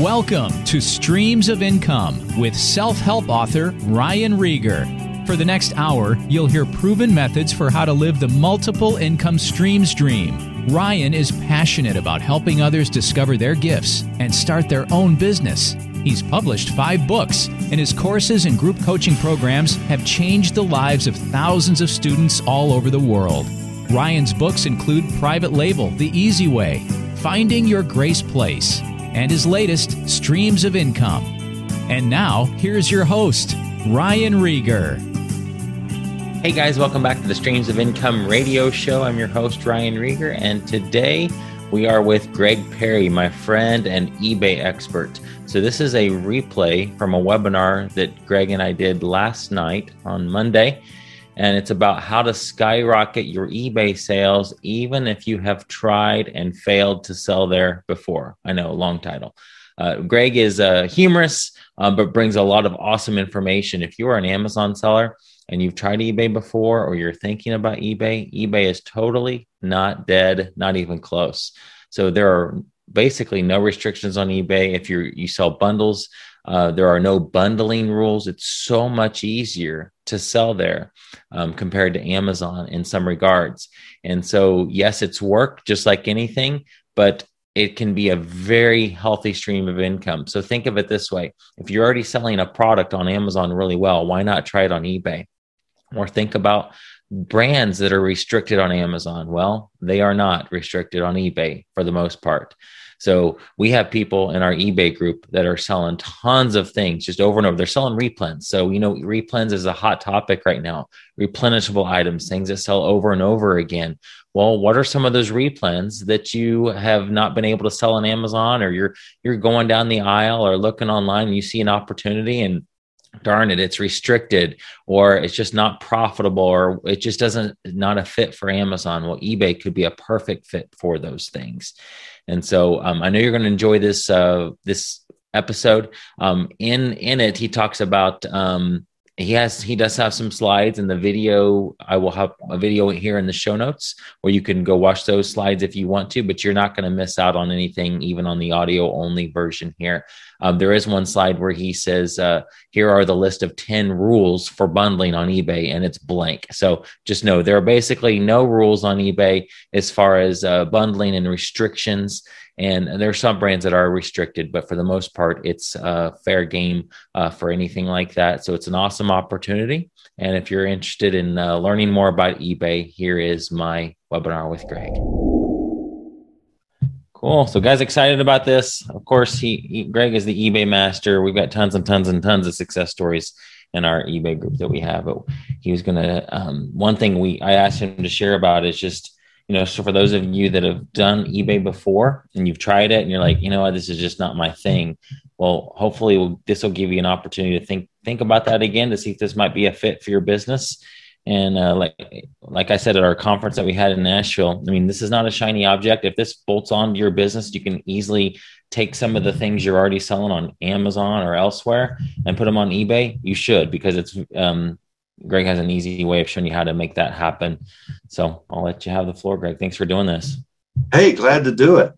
Welcome to Streams of Income with self help author Ryan Rieger. For the next hour, you'll hear proven methods for how to live the multiple income streams dream. Ryan is passionate about helping others discover their gifts and start their own business. He's published five books, and his courses and group coaching programs have changed the lives of thousands of students all over the world. Ryan's books include Private Label, The Easy Way, Finding Your Grace Place, and his latest, Streams of Income. And now, here's your host, Ryan Rieger. Hey guys, welcome back to the Streams of Income radio show. I'm your host, Ryan Rieger, and today we are with Greg Perry, my friend and eBay expert. So, this is a replay from a webinar that Greg and I did last night on Monday and it's about how to skyrocket your eBay sales, even if you have tried and failed to sell there before. I know, long title. Uh, Greg is uh, humorous, uh, but brings a lot of awesome information. If you are an Amazon seller and you've tried eBay before or you're thinking about eBay, eBay is totally not dead, not even close. So there are basically no restrictions on eBay. If you you sell bundles, uh, there are no bundling rules. It's so much easier to sell there um, compared to Amazon in some regards. And so, yes, it's work just like anything, but it can be a very healthy stream of income. So, think of it this way if you're already selling a product on Amazon really well, why not try it on eBay? Or think about brands that are restricted on Amazon. Well, they are not restricted on eBay for the most part. So we have people in our eBay group that are selling tons of things just over and over. They're selling replens. So, you know, replens is a hot topic right now. Replenishable items, things that sell over and over again. Well, what are some of those replens that you have not been able to sell on Amazon or you're you're going down the aisle or looking online and you see an opportunity and darn it it's restricted or it's just not profitable or it just doesn't not a fit for amazon well ebay could be a perfect fit for those things and so um, I know you're going to enjoy this uh, this episode. Um, in in it, he talks about um, he has he does have some slides in the video. I will have a video here in the show notes where you can go watch those slides if you want to but you're not going to miss out on anything even on the audio only version here. Um, there is one slide where he says uh, here are the list of 10 rules for bundling on ebay and it's blank. So just know there are basically no rules on ebay as far as uh, bundling and restrictions and there are some brands that are restricted, but for the most part, it's uh, fair game uh, for anything like that. So it's an awesome opportunity. And if you're interested in uh, learning more about eBay, here is my webinar with Greg. Cool. So, guys, excited about this? Of course, he, he Greg is the eBay master. We've got tons and tons and tons of success stories in our eBay group that we have. But he was going to. Um, one thing we I asked him to share about is just you know, so for those of you that have done eBay before and you've tried it and you're like, you know what, this is just not my thing. Well, hopefully we'll, this will give you an opportunity to think think about that again to see if this might be a fit for your business. And uh, like like I said at our conference that we had in Nashville, I mean, this is not a shiny object. If this bolts onto your business, you can easily take some of the things you're already selling on Amazon or elsewhere and put them on eBay. You should because it's um, Greg has an easy way of showing you how to make that happen. So I'll let you have the floor, Greg. Thanks for doing this. Hey, glad to do it.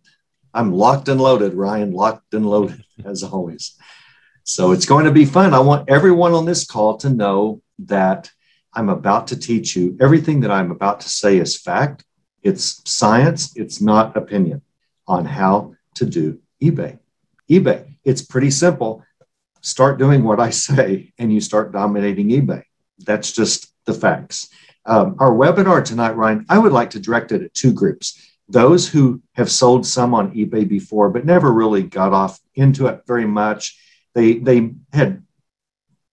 I'm locked and loaded, Ryan, locked and loaded as always. So it's going to be fun. I want everyone on this call to know that I'm about to teach you everything that I'm about to say is fact. It's science, it's not opinion on how to do eBay. eBay, it's pretty simple. Start doing what I say, and you start dominating eBay. That's just the facts. Um, our webinar tonight, Ryan, I would like to direct it at two groups. Those who have sold some on eBay before, but never really got off into it very much. They, they had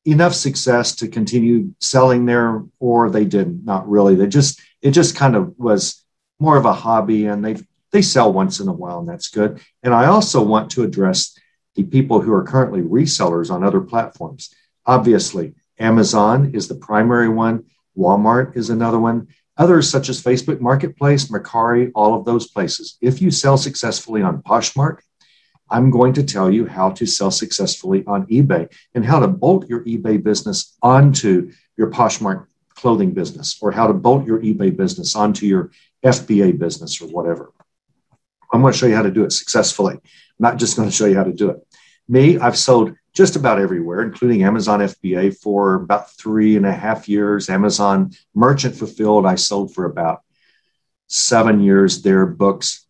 enough success to continue selling there, or they didn't, not really. They just, it just kind of was more of a hobby and they they sell once in a while and that's good. And I also want to address the people who are currently resellers on other platforms. Obviously, Amazon is the primary one. Walmart is another one. Others such as Facebook Marketplace, Mercari, all of those places. If you sell successfully on Poshmark, I'm going to tell you how to sell successfully on eBay and how to bolt your eBay business onto your Poshmark clothing business or how to bolt your eBay business onto your FBA business or whatever. I'm going to show you how to do it successfully. I'm not just going to show you how to do it. Me, I've sold just about everywhere, including Amazon FBA for about three and a half years. Amazon Merchant Fulfilled, I sold for about seven years. Their books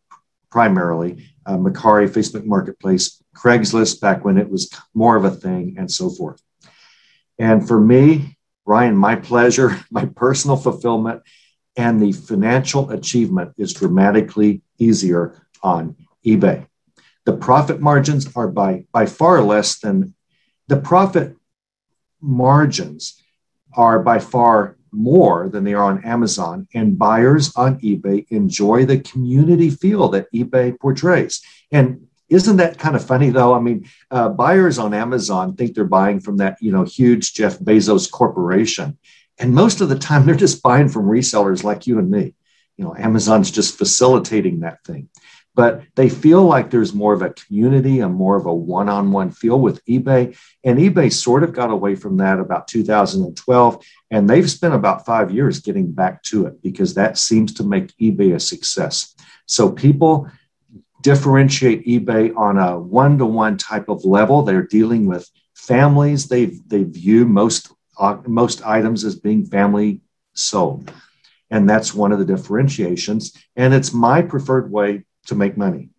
primarily, uh, Mercari, Facebook Marketplace, Craigslist back when it was more of a thing, and so forth. And for me, Ryan, my pleasure, my personal fulfillment, and the financial achievement is dramatically easier on eBay. The profit margins are by, by far less than the profit margins are by far more than they are on Amazon, and buyers on eBay enjoy the community feel that eBay portrays. And isn't that kind of funny though? I mean, uh, buyers on Amazon think they're buying from that you know huge Jeff Bezos corporation, and most of the time they're just buying from resellers like you and me. You know, Amazon's just facilitating that thing but they feel like there's more of a community and more of a one-on-one feel with ebay. And ebay sort of got away from that about 2012 and they've spent about five years getting back to it because that seems to make ebay a success. So people differentiate ebay on a one-to-one type of level. They're dealing with families. They they view most uh, most items as being family sold. And that's one of the differentiations. And it's my preferred way to make money.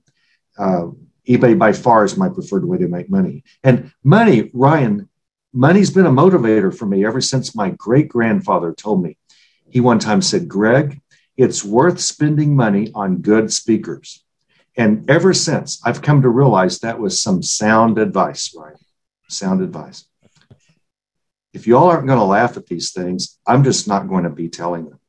Uh, eBay by far is my preferred way to make money. And money, Ryan, money's been a motivator for me ever since my great grandfather told me. He one time said, Greg, it's worth spending money on good speakers. And ever since, I've come to realize that was some sound advice, Ryan. Sound advice. If y'all aren't going to laugh at these things, I'm just not going to be telling them.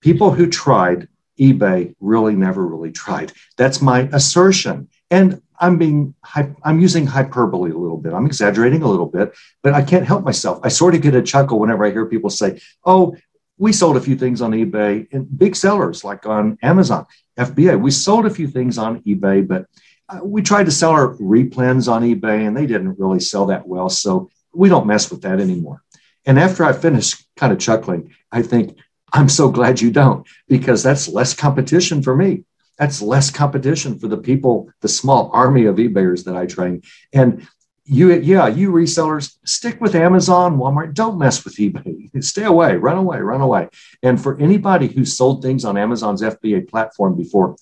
People who tried eBay really never really tried. That's my assertion. And I'm being, I'm using hyperbole a little bit. I'm exaggerating a little bit, but I can't help myself. I sort of get a chuckle whenever I hear people say, oh, we sold a few things on eBay and big sellers like on Amazon, FBA. We sold a few things on eBay, but uh, we tried to sell our replens on eBay and they didn't really sell that well. So we don't mess with that anymore. And after I finish kind of chuckling, I think, I'm so glad you don't, because that's less competition for me. That's less competition for the people, the small army of eBayers that I train. And you, yeah, you resellers, stick with Amazon, Walmart. Don't mess with eBay. Stay away, run away, run away. And for anybody who's sold things on Amazon's FBA platform before,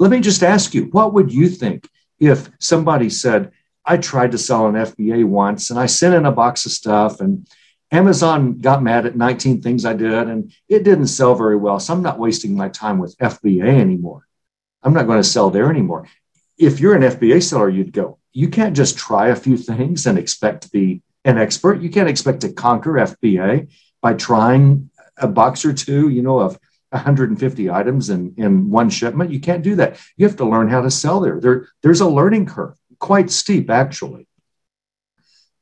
let me just ask you, what would you think if somebody said, I tried to sell an FBA once and I sent in a box of stuff and Amazon got mad at 19 things I did and it didn't sell very well. So I'm not wasting my time with FBA anymore. I'm not going to sell there anymore. If you're an FBA seller, you'd go, you can't just try a few things and expect to be an expert. You can't expect to conquer FBA by trying a box or two, you know, of 150 items in, in one shipment. You can't do that. You have to learn how to sell there. there there's a learning curve, quite steep, actually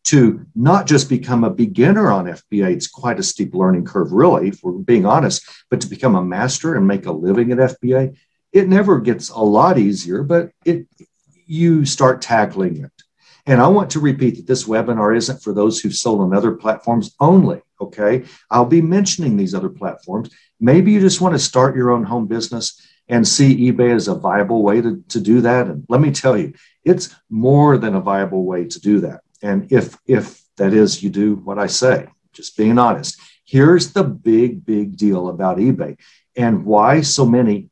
to not just become a beginner on FBA, it's quite a steep learning curve, really, if we're being honest, but to become a master and make a living at FBA, it never gets a lot easier, but it you start tackling it. And I want to repeat that this webinar isn't for those who've sold on other platforms only. Okay. I'll be mentioning these other platforms. Maybe you just want to start your own home business and see eBay as a viable way to, to do that. And let me tell you, it's more than a viable way to do that. And if if that is you do what I say, just being honest. Here's the big big deal about eBay and why so many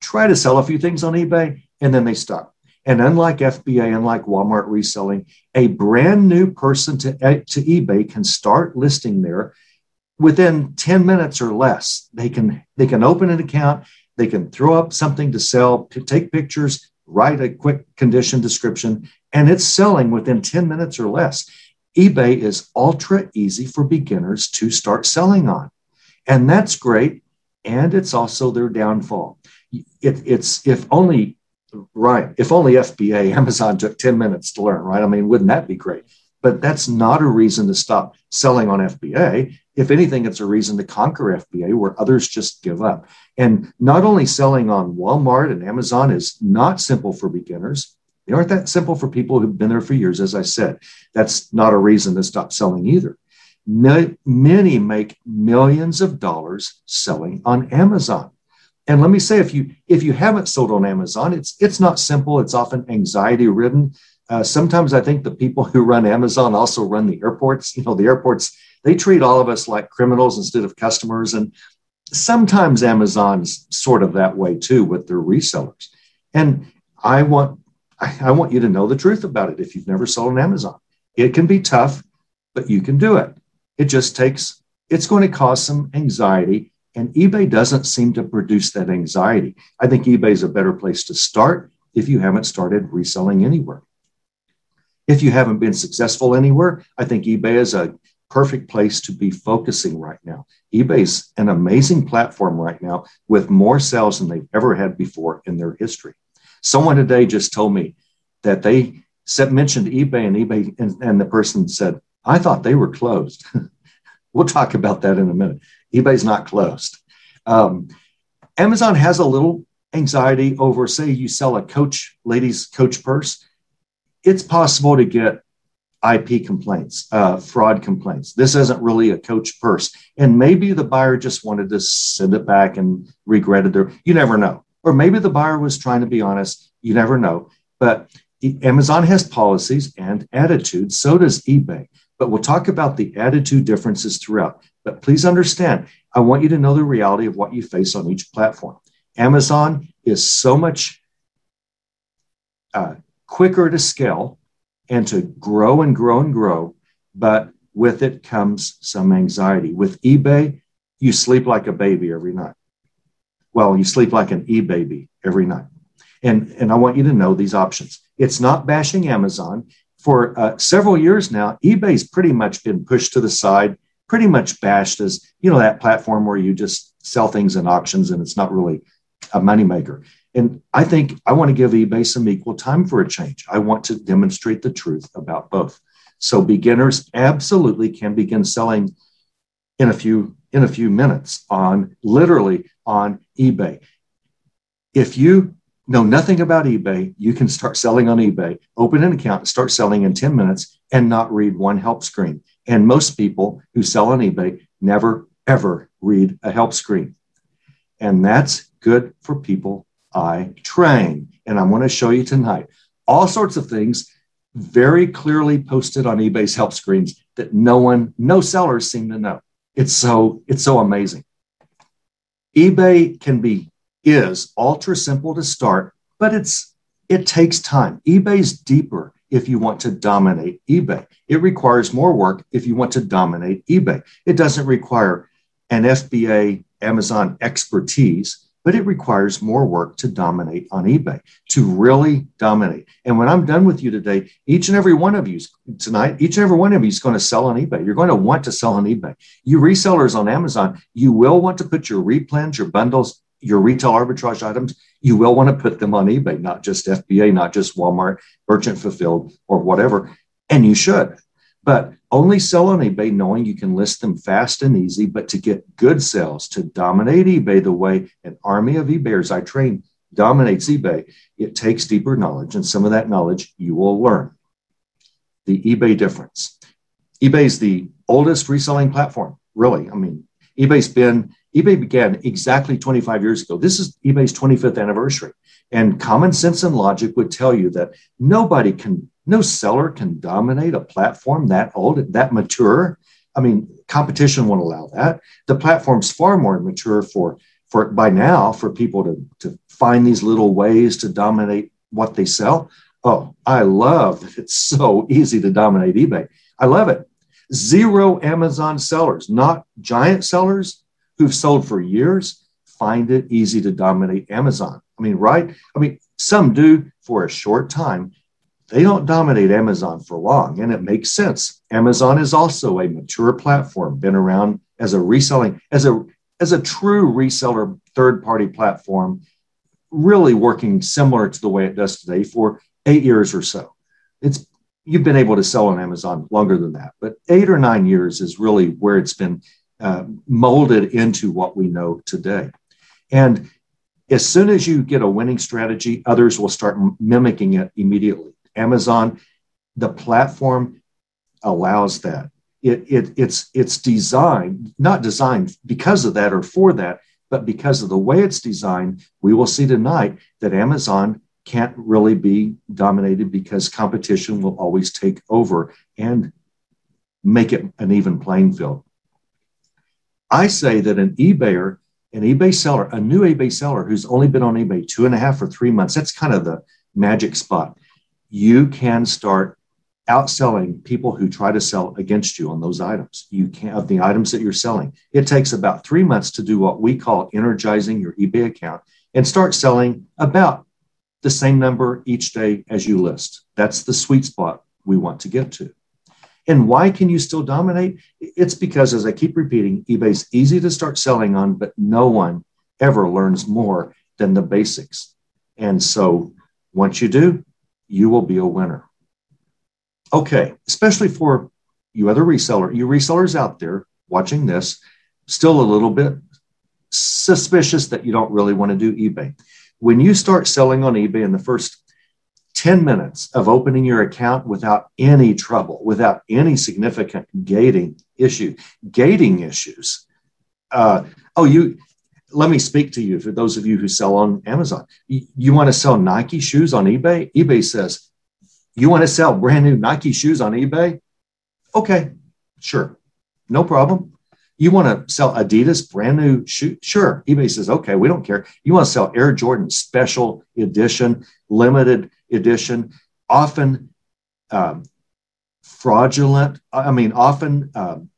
try to sell a few things on eBay and then they stop. And unlike FBA, unlike Walmart reselling, a brand new person to, eh, to eBay can start listing there within 10 minutes or less. They can they can open an account, they can throw up something to sell, take pictures, write a quick condition description, and it's selling within 10 minutes or less. eBay is ultra easy for beginners to start selling on. And that's great. And it's also their downfall. It, it's if only, right, if only FBA, Amazon took 10 minutes to learn, right? I mean, wouldn't that be great? But that's not a reason to stop selling on FBA. If anything, it's a reason to conquer FBA where others just give up. And not only selling on Walmart and Amazon is not simple for beginners, they aren't that simple for people who've been there for years. As I said, that's not a reason to stop selling either. Many make millions of dollars selling on Amazon. And let me say, if you if you haven't sold on Amazon, it's it's not simple. It's often anxiety ridden. Uh, sometimes I think the people who run Amazon also run the airports. You know, the airports, they treat all of us like criminals instead of customers. And sometimes Amazon's sort of that way too with their resellers. And I want I want you to know the truth about it if you've never sold on Amazon. It can be tough, but you can do it. It just takes, it's going to cause some anxiety. And eBay doesn't seem to produce that anxiety. I think eBay is a better place to start if you haven't started reselling anywhere. If you haven't been successful anywhere, I think eBay is a perfect place to be focusing right now. eBay's an amazing platform right now with more sales than they've ever had before in their history. Someone today just told me that they said, mentioned eBay and eBay, and, and the person said, I thought they were closed. we'll talk about that in a minute. eBay's not closed. Um, Amazon has a little anxiety over, say, you sell a Coach, ladies' Coach purse. It's possible to get IP complaints, uh, fraud complaints. This isn't really a Coach purse. And maybe the buyer just wanted to send it back and regretted their, you never know. Or maybe the buyer was trying to be honest. You never know. But Amazon has policies and attitudes. So does eBay. But we'll talk about the attitude differences throughout. But please understand, I want you to know the reality of what you face on each platform. Amazon is so much uh, quicker to scale and to grow and grow and grow, but with it comes some anxiety. With eBay, you sleep like a baby every night. Well, you sleep like an e baby every night. And, and I want you to know these options. It's not bashing Amazon. For uh, several years now, eBay's pretty much been pushed to the side, pretty much bashed as, you know, that platform where you just sell things in auctions and it's not really a moneymaker. And I think I want to give eBay some equal time for a change. I want to demonstrate the truth about both. So beginners absolutely can begin selling in a few in a few minutes on literally on eBay. If you know nothing about eBay, you can start selling on eBay, open an account, start selling in 10 minutes and not read one help screen. And most people who sell on eBay never, ever read a help screen. And that's good for people I train. And I'm going to show you tonight all sorts of things very clearly posted on eBay's help screens that no one, no sellers seem to know. It's so, it's so amazing eBay can be is ultra simple to start, but it's it takes time. eBay's deeper if you want to dominate eBay. It requires more work if you want to dominate eBay. It doesn't require an FBA Amazon expertise but it requires more work to dominate on eBay, to really dominate. And when I'm done with you today, each and every one of you tonight, each and every one of you is going to sell on eBay. You're going to want to sell on eBay. You resellers on Amazon, you will want to put your replens, your bundles, your retail arbitrage items, you will want to put them on eBay, not just FBA, not just Walmart, merchant fulfilled, or whatever. And you should. But only sell on eBay knowing you can list them fast and easy, but to get good sales, to dominate eBay the way an army of eBayers I train dominates eBay, it takes deeper knowledge. And some of that knowledge you will learn. The eBay difference. eBay is the oldest reselling platform, really. I mean, eBay's been, eBay began exactly 25 years ago. This is eBay's 25th anniversary. And common sense and logic would tell you that nobody can no seller can dominate a platform that old, that mature. I mean, competition won't allow that. The platform's far more mature for for by now for people to to find these little ways to dominate what they sell. Oh, I love that it's so easy to dominate eBay. I love it. Zero Amazon sellers, not giant sellers who've sold for years, find it easy to dominate Amazon. I mean, right? I mean, some do for a short time, they don't dominate Amazon for long, and it makes sense. Amazon is also a mature platform, been around as a reselling, as a as a true reseller third-party platform, really working similar to the way it does today for eight years or so. It's you've been able to sell on Amazon longer than that, but eight or nine years is really where it's been uh, molded into what we know today. And as soon as you get a winning strategy, others will start mimicking it immediately. Amazon, the platform allows that. It, it, it's, it's designed, not designed because of that or for that, but because of the way it's designed, we will see tonight that Amazon can't really be dominated because competition will always take over and make it an even playing field. I say that an eBayer, an eBay seller, a new eBay seller who's only been on eBay two and a half or three months, that's kind of the magic spot. You can start outselling people who try to sell against you on those items. You can of the items that you're selling. It takes about three months to do what we call energizing your eBay account and start selling about the same number each day as you list. That's the sweet spot we want to get to. And why can you still dominate? It's because, as I keep repeating, eBay's easy to start selling on, but no one ever learns more than the basics. And so once you do, you will be a winner. Okay, especially for you other reseller, you resellers out there watching this, still a little bit suspicious that you don't really want to do eBay. When you start selling on eBay in the first 10 minutes of opening your account without any trouble, without any significant gating issue, gating issues. Uh, oh, you, let me speak to you for those of you who sell on Amazon. You, you want to sell Nike shoes on eBay? eBay says, you want to sell brand new Nike shoes on eBay? Okay, sure, no problem. You want to sell Adidas brand new shoe? Sure. eBay says, okay, we don't care. You want to sell Air Jordan special edition, limited edition, often um, fraudulent. I mean, often, um,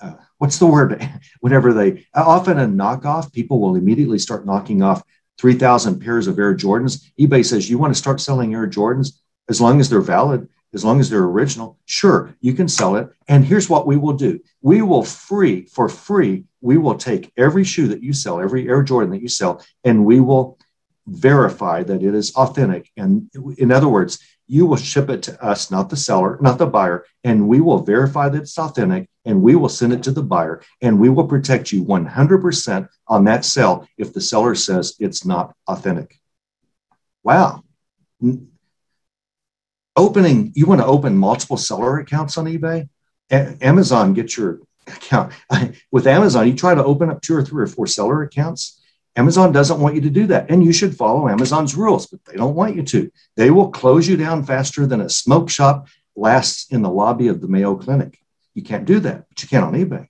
uh, what's the word? Whenever they, often a knockoff, people will immediately start knocking off 3,000 pairs of Air Jordans. eBay says, you want to start selling Air Jordans as long as they're valid as long as they're original, sure, you can sell it. And here's what we will do we will free, for free, we will take every shoe that you sell, every Air Jordan that you sell, and we will verify that it is authentic. And in other words, you will ship it to us, not the seller, not the buyer, and we will verify that it's authentic and we will send it to the buyer and we will protect you 100% on that sale if the seller says it's not authentic. Wow opening, you want to open multiple seller accounts on eBay? A- Amazon gets your account. With Amazon, you try to open up two or three or four seller accounts. Amazon doesn't want you to do that. And you should follow Amazon's rules, but they don't want you to. They will close you down faster than a smoke shop lasts in the lobby of the Mayo Clinic. You can't do that, but you can on eBay.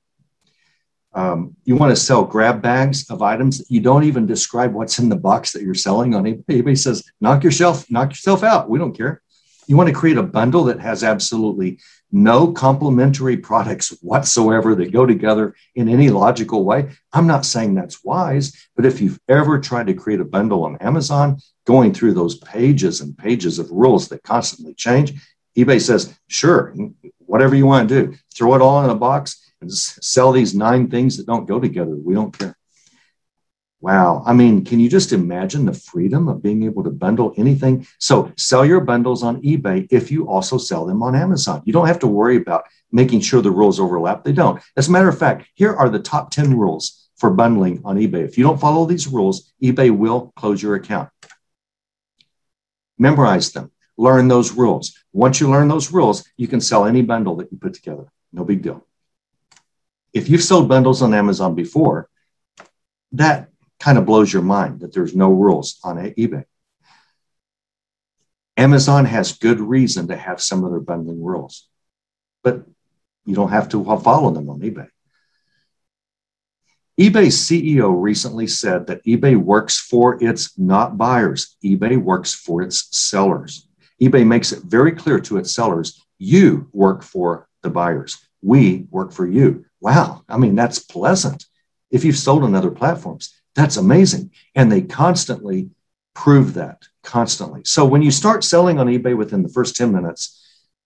Um, you want to sell grab bags of items that you don't even describe what's in the box that you're selling on eBay. eBay says, knock yourself, knock yourself out. We don't care. You want to create a bundle that has absolutely no complementary products whatsoever that go together in any logical way. I'm not saying that's wise, but if you've ever tried to create a bundle on Amazon, going through those pages and pages of rules that constantly change, eBay says, sure, whatever you want to do, throw it all in a box and sell these nine things that don't go together. We don't care. Wow. I mean, can you just imagine the freedom of being able to bundle anything? So sell your bundles on eBay if you also sell them on Amazon. You don't have to worry about making sure the rules overlap. They don't. As a matter of fact, here are the top 10 rules for bundling on eBay. If you don't follow these rules, eBay will close your account. Memorize them. Learn those rules. Once you learn those rules, you can sell any bundle that you put together. No big deal. If you've sold bundles on Amazon before, that kind of blows your mind that there's no rules on eBay. Amazon has good reason to have some of their bundling rules, but you don't have to follow them on eBay. eBay's CEO recently said that eBay works for its not buyers, eBay works for its sellers. eBay makes it very clear to its sellers you work for the buyers, we work for you. Wow, I mean, that's pleasant if you've sold on other platforms. That's amazing. And they constantly prove that constantly. So when you start selling on eBay within the first 10 minutes,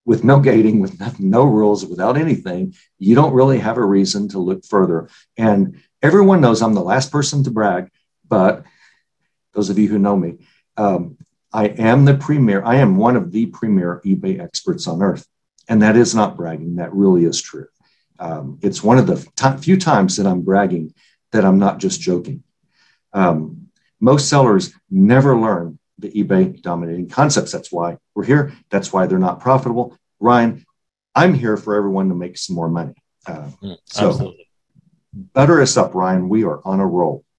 with no gating, with nothing, no rules, without anything, you don't really have a reason to look further. And everyone knows I'm the last person to brag, but those of you who know me, um, I am the premier, I am one of the premier eBay experts on earth. And that is not bragging, that really is true. Um, it's one of the t- few times that I'm bragging that I'm not just joking. Um, most sellers never learn the eBay dominating concepts. That's why we're here. That's why they're not profitable. Ryan, I'm here for everyone to make some more money. Uh, mm, so Absolutely. butter us up, Ryan. We are on a roll.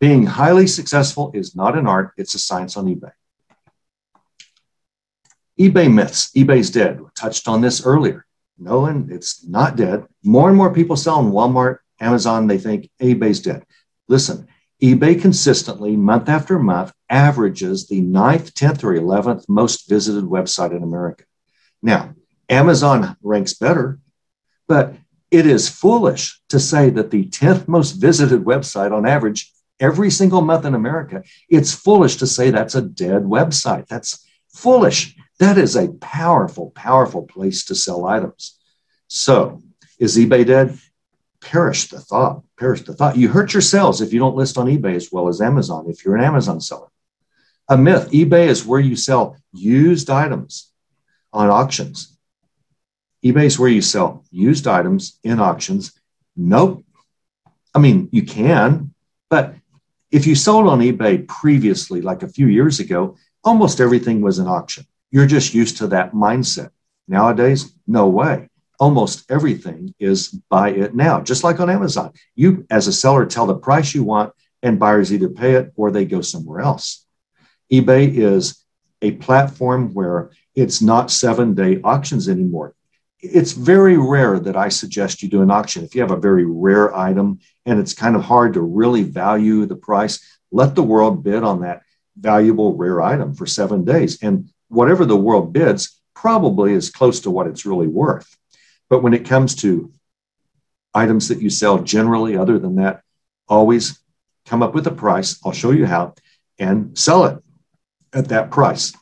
Being highly successful is not an art, it's a science on eBay. eBay myths. eBay's dead. We touched on this earlier. No, and it's not dead. More and more people sell on Walmart, Amazon, they think eBay's dead. Listen, eBay consistently, month after month, averages the ninth, 10th, or 11th most visited website in America. Now, Amazon ranks better, but it is foolish to say that the 10th most visited website on average every single month in America, it's foolish to say that's a dead website. That's foolish. That is a powerful, powerful place to sell items. So, is eBay dead? Perish the thought. Perish the thought. You hurt yourselves if you don't list on eBay as well as Amazon, if you're an Amazon seller. A myth eBay is where you sell used items on auctions eBay is where you sell used items in auctions. Nope. I mean, you can, but if you sold on eBay previously, like a few years ago, almost everything was an auction. You're just used to that mindset. Nowadays, no way. Almost everything is buy it now, just like on Amazon. You, as a seller, tell the price you want, and buyers either pay it or they go somewhere else. eBay is a platform where it's not seven day auctions anymore it's very rare that I suggest you do an auction. If you have a very rare item and it's kind of hard to really value the price, let the world bid on that valuable rare item for seven days. And whatever the world bids probably is close to what it's really worth. But when it comes to items that you sell generally, other than that, always come up with a price. I'll show you how and sell it at that price.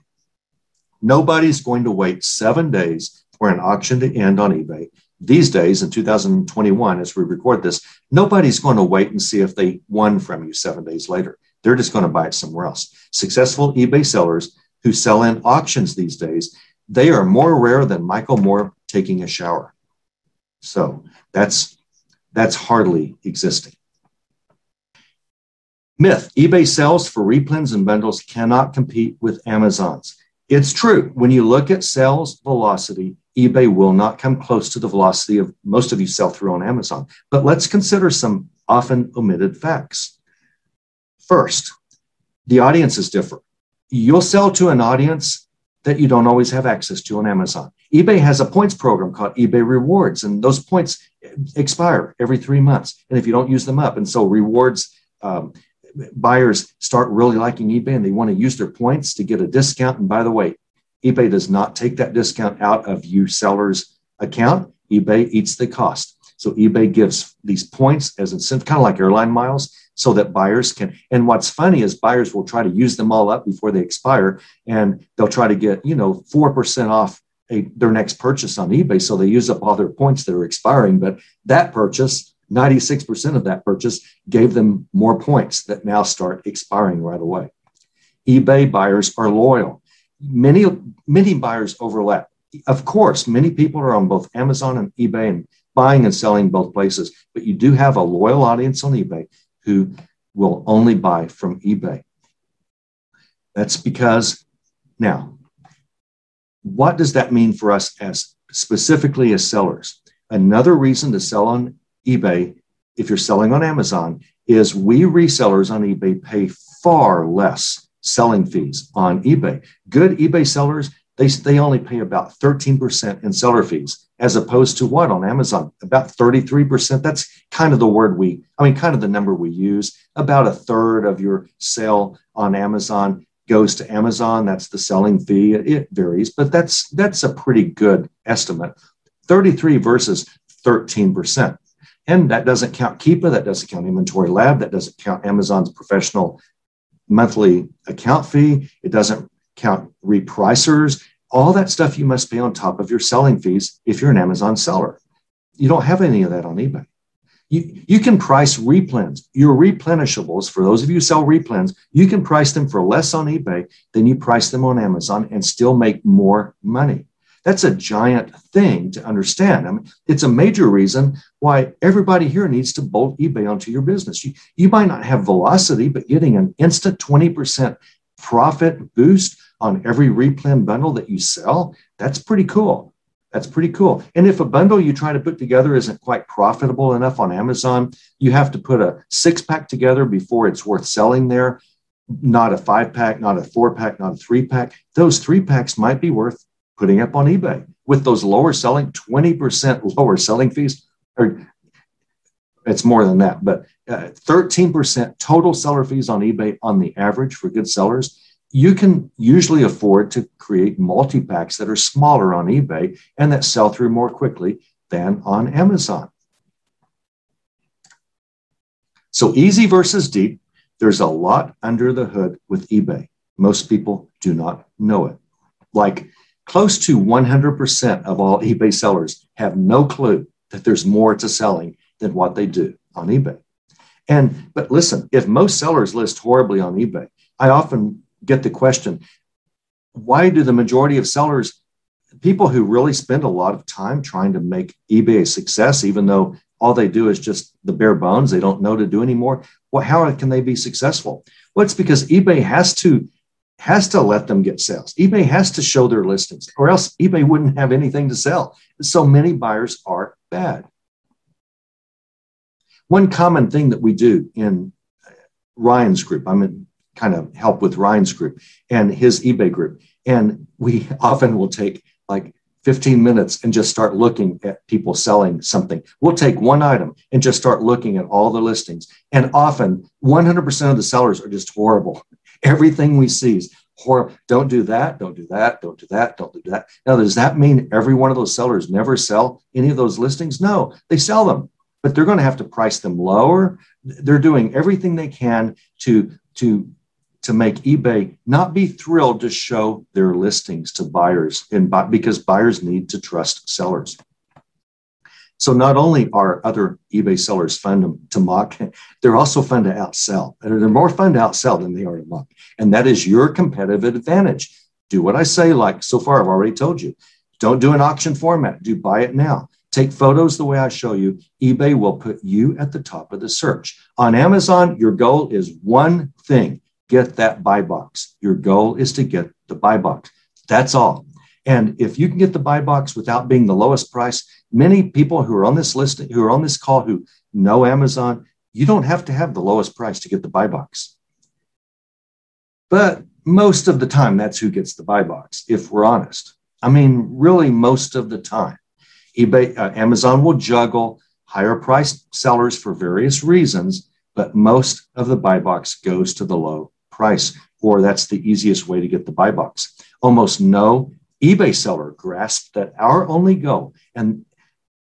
Nobody's going to wait seven days for an auction to end on eBay. These days, in 2021, as we record this, nobody's going to wait and see if they won from you seven days later. They're just going to buy it somewhere else. Successful eBay sellers who sell in auctions these days, they are more rare than Michael Moore taking a shower. So that's that's hardly existing. Myth eBay sales for replens and bundles cannot compete with Amazon's. It's true. When you look at sales velocity, eBay will not come close to the velocity of most of you sell through on Amazon. But let's consider some often omitted facts. First, the audiences differ. You'll sell to an audience that you don't always have access to on Amazon. eBay has a points program called eBay Rewards, and those points expire every three months. And if you don't use them up, and so rewards um, buyers start really liking eBay and they want to use their points to get a discount. And by the way, eBay does not take that discount out of you seller's account. eBay eats the cost. So eBay gives these points as incentive, kind of like airline miles, so that buyers can. And what's funny is buyers will try to use them all up before they expire, and they'll try to get you know four percent off a, their next purchase on eBay. So they use up all their points that are expiring, but that purchase. 96% of that purchase gave them more points that now start expiring right away. eBay buyers are loyal many many buyers overlap. Of course, many people are on both Amazon and eBay and buying and selling both places, but you do have a loyal audience on eBay who will only buy from eBay. That's because now, what does that mean for us as specifically as sellers? Another reason to sell on eBay, if you're selling on Amazon, is we resellers on eBay pay far less selling fees on eBay. Good eBay sellers, they, they only pay about 13% in seller fees, as opposed to what on Amazon? About 33%. That's kind of the word we, I mean, kind of the number we use. About a third of your sale on Amazon goes to Amazon. That's the selling fee. It varies, but that's that's a pretty good estimate. 33 versus 13%. And that doesn't count Keepa, that doesn't count Inventory Lab, that doesn't count Amazon's professional monthly account fee. It doesn't count repricers. All that stuff you must pay on top of your selling fees if you're an Amazon seller. You don't have any of that on eBay. You, you can price replens, your replenishables. For those of you who sell replens, you can price them for less on eBay than you price them on Amazon and still make more money. That's a giant thing to understand. I mean, it's a major reason why everybody here needs to bolt eBay onto your business. You, you might not have velocity, but getting an instant 20% profit boost on every replen bundle that you sell, that's pretty cool. That's pretty cool. And if a bundle you try to put together isn't quite profitable enough on Amazon, you have to put a six pack together before it's worth selling there. Not a five pack, not a four pack, not a three pack. Those three packs might be worth putting up on eBay with those lower selling, 20% lower selling fees. Or it's more than that, but uh, 13% total seller fees on eBay on the average for good sellers you can usually afford to create multi packs that are smaller on eBay and that sell through more quickly than on Amazon. So, easy versus deep, there's a lot under the hood with eBay. Most people do not know it. Like close to 100% of all eBay sellers have no clue that there's more to selling than what they do on eBay. And, but listen, if most sellers list horribly on eBay, I often get the question why do the majority of sellers, people who really spend a lot of time trying to make eBay a success, even though all they do is just the bare bones, they don't know to do anymore, well, how can they be successful? Well, it's because eBay has to has to let them get sales. eBay has to show their listings, or else eBay wouldn't have anything to sell. So many buyers are bad. One common thing that we do in Ryan's group, I'm in kind of help with Ryan's group and his eBay group. And we often will take like 15 minutes and just start looking at people selling something. We'll take one item and just start looking at all the listings. And often 100% of the sellers are just horrible. Everything we see is horrible. Don't do that. Don't do that. Don't do that. Don't do that. Now, does that mean every one of those sellers never sell any of those listings? No, they sell them, but they're going to have to price them lower. They're doing everything they can to, to to make eBay not be thrilled to show their listings to buyers and because buyers need to trust sellers. So not only are other eBay sellers fun to, mock, they're also fun to outsell. And they're more fun to outsell than they are to mock. And that is your competitive advantage. Do what I say, like so far I've already told you. Don't do an auction format. Do buy it now. Take photos the way I show you. eBay will put you at the top of the search. On Amazon, your goal is one thing get that buy box. Your goal is to get the buy box. That's all. And if you can get the buy box without being the lowest price, many people who are on this list, who are on this call, who know Amazon, you don't have to have the lowest price to get the buy box. But most of the time, that's who gets the buy box, if we're honest. I mean, really, most of the time. eBay, uh, Amazon will juggle higher priced sellers for various reasons, but most of the buy box goes to the low price, or that's the easiest way to get the buy box. Almost no eBay seller grasped that our only goal, and,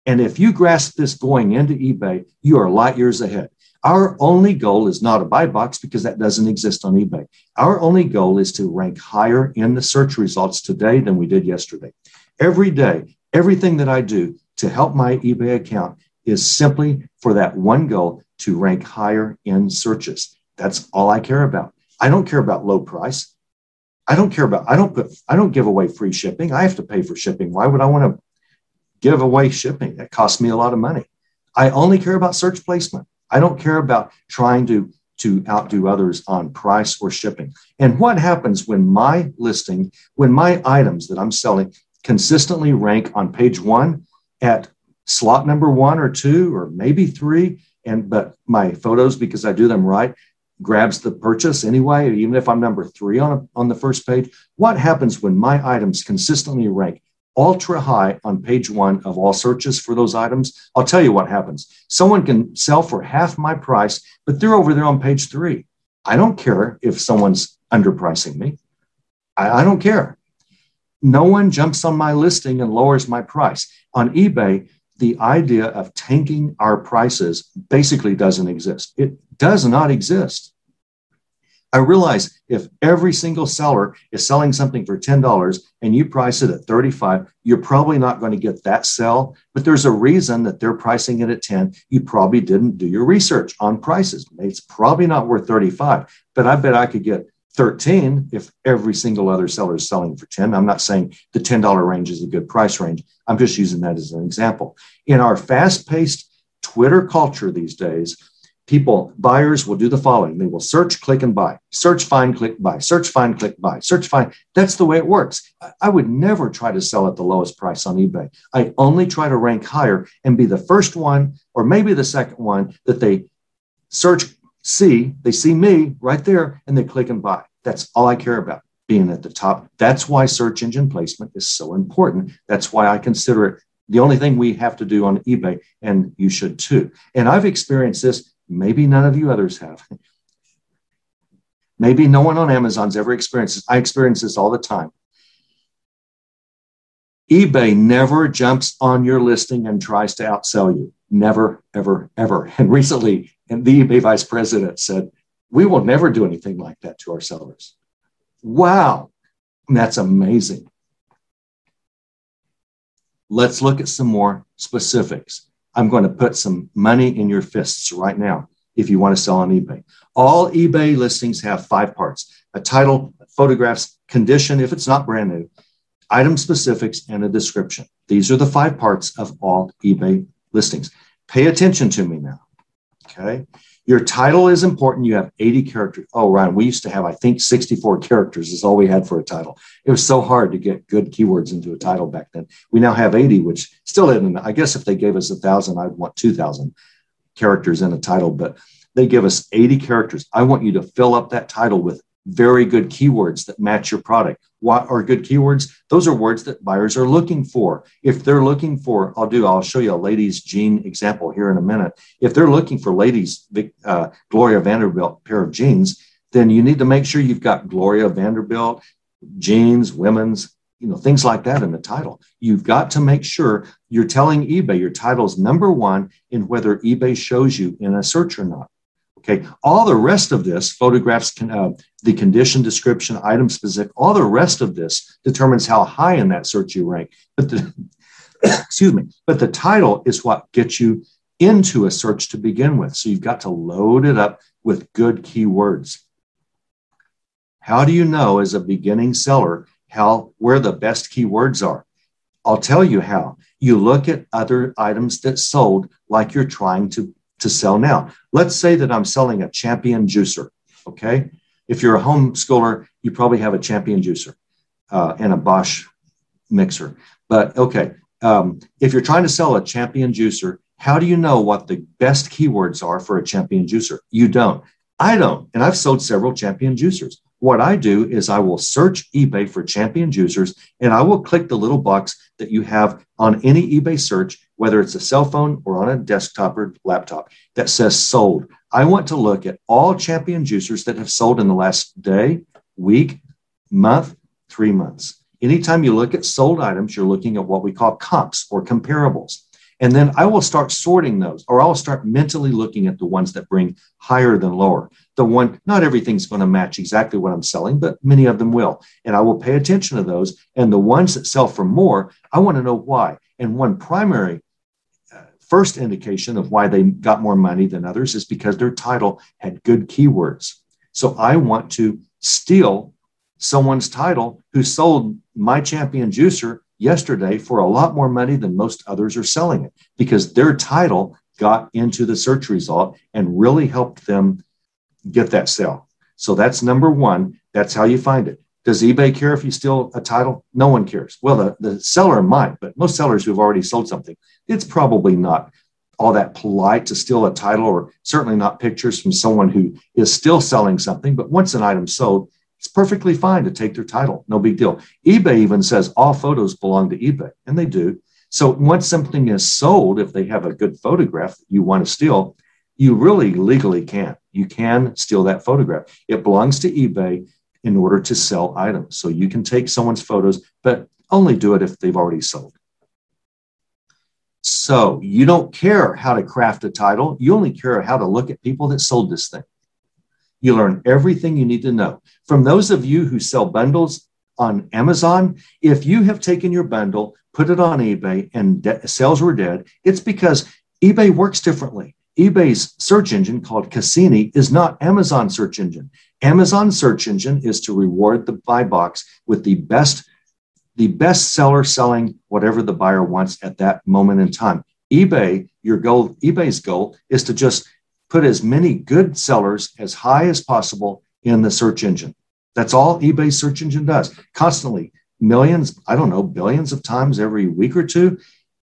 and if you grasp this going into eBay, you are light years ahead. Our only goal is not a buy box because that doesn't exist on eBay. Our only goal is to rank higher in the search results today than we did yesterday. Every day, everything that I do to help my eBay account is simply for that one goal to rank higher in searches. That's all I care about. I don't care about low price. I don't care about, I don't put, I don't give away free shipping. I have to pay for shipping. Why would I want to give away shipping? That costs me a lot of money. I only care about search placement. I don't care about trying to, to outdo others on price or shipping. And what happens when my listing, when my items that I'm selling consistently rank on page one at slot number one or two or maybe three, and but my photos, because I do them right, grabs the purchase anyway, even if I'm number three on, a, on the first page. What happens when my items consistently rank ultra high on page one of all searches for those items? I'll tell you what happens. Someone can sell for half my price, but they're over there on page three. I don't care if someone's underpricing me. I, I don't care. No one jumps on my listing and lowers my price. On eBay, the idea of tanking our prices basically doesn't exist. It does not exist. I realize if every single seller is selling something for $10 and you price it at 35, you're probably not going to get that sell, but there's a reason that they're pricing it at 10. You probably didn't do your research on prices. It's probably not worth 35, but I bet I could get 13 if every single other seller is selling for 10. I'm not saying the $10 range is a good price range. I'm just using that as an example. In our fast-paced Twitter culture these days, people, buyers will do the following. They will search, click, and buy. Search, find, click, buy. Search, find, click, buy. Search, find. That's the way it works. I would never try to sell at the lowest price on eBay. I only try to rank higher and be the first one or maybe the second one that they search, see, they see me right there, and they click and buy. That's all I care about being at the top. That's why search engine placement is so important. That's why I consider it the only thing we have to do on eBay, and you should too. And I've experienced this, maybe none of you others have. Maybe no one on Amazon's ever experienced this. I experience this all the time. eBay never jumps on your listing and tries to outsell you. Never, ever, ever. And recently, and the eBay vice president said, We will never do anything like that to our sellers. Wow. That's amazing. Let's look at some more specifics. I'm going to put some money in your fists right now if you want to sell on eBay. All eBay listings have five parts a title, photographs, condition if it's not brand new, item specifics, and a description. These are the five parts of all eBay listings. Pay attention to me now. Okay. Your title is important. You have 80 characters. Oh, Ryan, we used to have, I think, 64 characters is all we had for a title. It was so hard to get good keywords into a title back then. We now have 80, which still isn't. I guess if they gave us a thousand, I'd want 2,000 characters in a title, but they give us 80 characters. I want you to fill up that title with very good keywords that match your product. What are good keywords? Those are words that buyers are looking for. If they're looking for, I'll do, I'll show you a ladies' jean example here in a minute. If they're looking for ladies' uh, Gloria Vanderbilt pair of jeans, then you need to make sure you've got Gloria Vanderbilt jeans, women's, you know, things like that in the title. You've got to make sure you're telling eBay your title is number one in whether eBay shows you in a search or not. Okay, all the rest of this, photographs, can, uh, the condition description, item specific, all the rest of this determines how high in that search you rank. But the, excuse me, but the title is what gets you into a search to begin with. So you've got to load it up with good keywords. How do you know as a beginning seller how where the best keywords are? I'll tell you how. You look at other items that sold like you're trying to to sell now. Let's say that I'm selling a champion juicer. Okay. If you're a homeschooler, you probably have a champion juicer uh, and a Bosch mixer. But okay, um, if you're trying to sell a champion juicer, how do you know what the best keywords are for a champion juicer? You don't. I don't. And I've sold several champion juicers. What I do is I will search eBay for champion juicers and I will click the little box that you have on any eBay search, whether it's a cell phone or on a desktop or laptop, that says sold. I want to look at all champion juicers that have sold in the last day, week, month, three months. Anytime you look at sold items, you're looking at what we call comps or comparables. And then I will start sorting those, or I'll start mentally looking at the ones that bring higher than lower. The one, not everything's going to match exactly what I'm selling, but many of them will. And I will pay attention to those. And the ones that sell for more, I want to know why. And one primary uh, first indication of why they got more money than others is because their title had good keywords. So I want to steal someone's title who sold my champion juicer yesterday for a lot more money than most others are selling it because their title got into the search result and really helped them get that sale. So that's number one. That's how you find it. Does eBay care if you steal a title? No one cares. Well, the, the seller might, but most sellers who've already sold something, it's probably not all that polite to steal a title or certainly not pictures from someone who is still selling something. But once an item's sold, it's perfectly fine to take their title, no big deal. eBay even says all photos belong to eBay, and they do. So once something is sold, if they have a good photograph that you want to steal, you really legally can. You can steal that photograph. It belongs to eBay in order to sell items. So you can take someone's photos, but only do it if they've already sold. So you don't care how to craft a title. You only care how to look at people that sold this thing. You learn everything you need to know. From those of you who sell bundles on Amazon, if you have taken your bundle, put it on eBay, and de- sales were dead, it's because eBay works differently. eBay's search engine called Cassini is not Amazon search engine. Amazon search engine is to reward the buy box with the best the best seller selling whatever the buyer wants at that moment in time. eBay, your goal, eBay's goal is to just put as many good sellers as high as possible in the search engine. That's all eBay search engine does. Constantly, millions, I don't know, billions of times every week or two,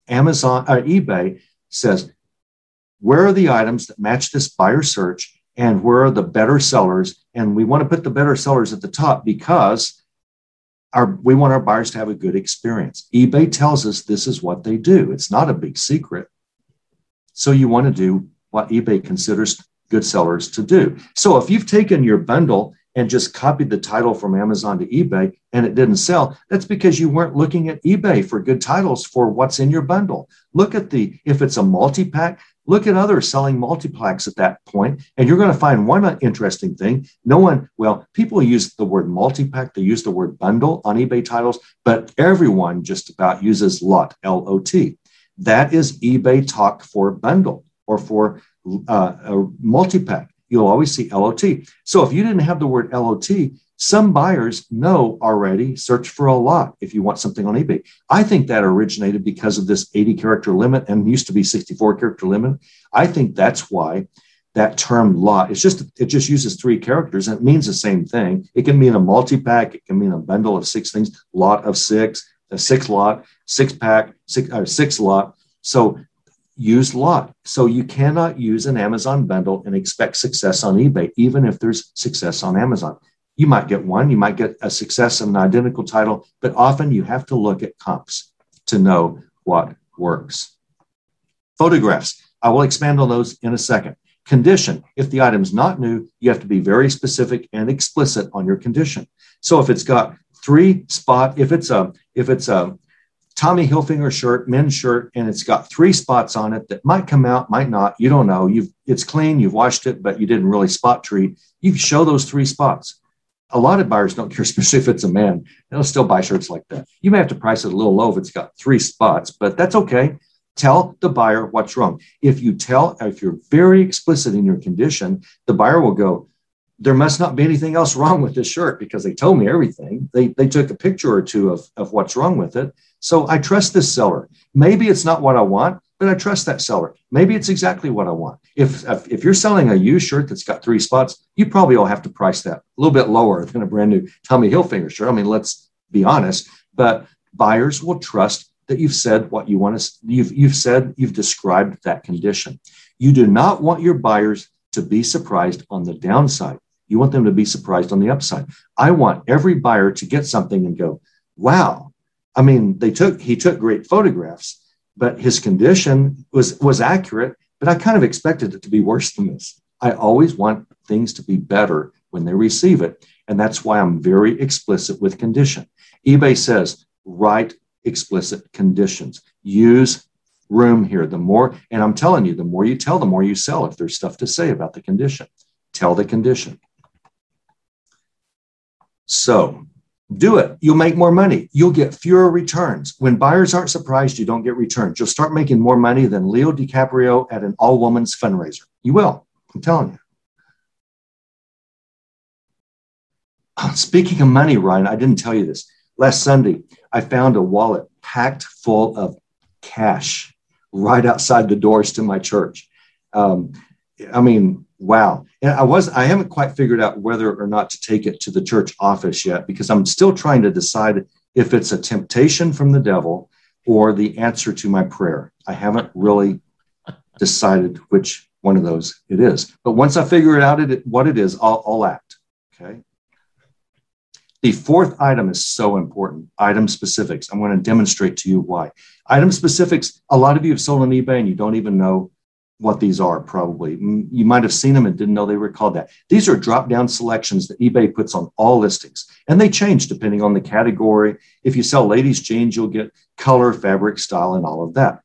Amazon or uh, eBay says, where are the items that match this buyer search and where are the better sellers? And we want to put the better sellers at the top because our, we want our buyers to have a good experience. eBay tells us this is what they do. It's not a big secret. So you want to do what eBay considers good sellers to do. So if you've taken your bundle and just copied the title from Amazon to eBay and it didn't sell, that's because you weren't looking at eBay for good titles for what's in your bundle. Look at the, if it's a multi pack, look at others selling multi-packs at that point, and you're going to find one interesting thing. No one, well, people use the word multi-pack, they use the word bundle on eBay titles, but everyone just about uses LOT, L O T. That is eBay talk for bundle or for uh, a multi-pack. You'll always see LOT. So if you didn't have the word LOT, some buyers know already search for a lot if you want something on eBay. I think that originated because of this 80 character limit and used to be 64 character limit. I think that's why that term lot it's just it just uses three characters and it means the same thing. It can mean a multi-pack, it can mean a bundle of six things, lot of six, a six lot, six pack, six or six lot. So use lot. So you cannot use an Amazon bundle and expect success on eBay, even if there's success on Amazon. You might get one, you might get a success in an identical title, but often you have to look at comps to know what works. Photographs. I will expand on those in a second. Condition. If the item's not new, you have to be very specific and explicit on your condition. So if it's got three spot, if it's a if it's a Tommy Hilfiger shirt, men's shirt, and it's got three spots on it that might come out, might not. You don't know. You've it's clean, you've washed it, but you didn't really spot treat. You show those three spots a lot of buyers don't care, especially if it's a man. They'll still buy shirts like that. You may have to price it a little low if it's got three spots, but that's okay. Tell the buyer what's wrong. If you tell, if you're very explicit in your condition, the buyer will go, there must not be anything else wrong with this shirt because they told me everything. They, they took a picture or two of, of what's wrong with it. So I trust this seller. Maybe it's not what I want, but I trust that seller. Maybe it's exactly what I want. If, if, you're selling a used shirt that's got three spots, you probably will have to price that a little bit lower than a brand new Tommy Hilfiger shirt. I mean, let's be honest, but buyers will trust that you've said what you want to, you've, you've said, you've described that condition. You do not want your buyers to be surprised on the downside. You want them to be surprised on the upside. I want every buyer to get something and go, wow. I mean, they took, he took great photographs but his condition was was accurate. But I kind of expected it to be worse than this. I always want things to be better when they receive it, and that's why I'm very explicit with condition. eBay says write explicit conditions. Use room here. The more, and I'm telling you, the more you tell, the more you sell. If there's stuff to say about the condition, tell the condition. So do it. You'll make more money. You'll get fewer returns. When buyers aren't surprised, you don't get returns. You'll start making more money than Leo DiCaprio at an all woman's fundraiser. You will. I'm telling you. Speaking of money, Ryan, I didn't tell you this. Last Sunday, I found a wallet packed full of cash right outside the doors to my church. Um, I mean, wow. And I was I haven't quite figured out whether or not to take it to the church office yet because I'm still trying to decide if it's a temptation from the devil or the answer to my prayer. I haven't really decided which one of those it is. But once I figure it out it, what it is, I'll, I'll act. Okay. The fourth item is so important item specifics. I'm going to demonstrate to you why. Item specifics, a lot of you have sold on eBay and you don't even know what these are probably. You might have seen them and didn't know they were called that. These are drop down selections that eBay puts on all listings, and they change depending on the category. If you sell ladies' jeans, you'll get color, fabric, style, and all of that.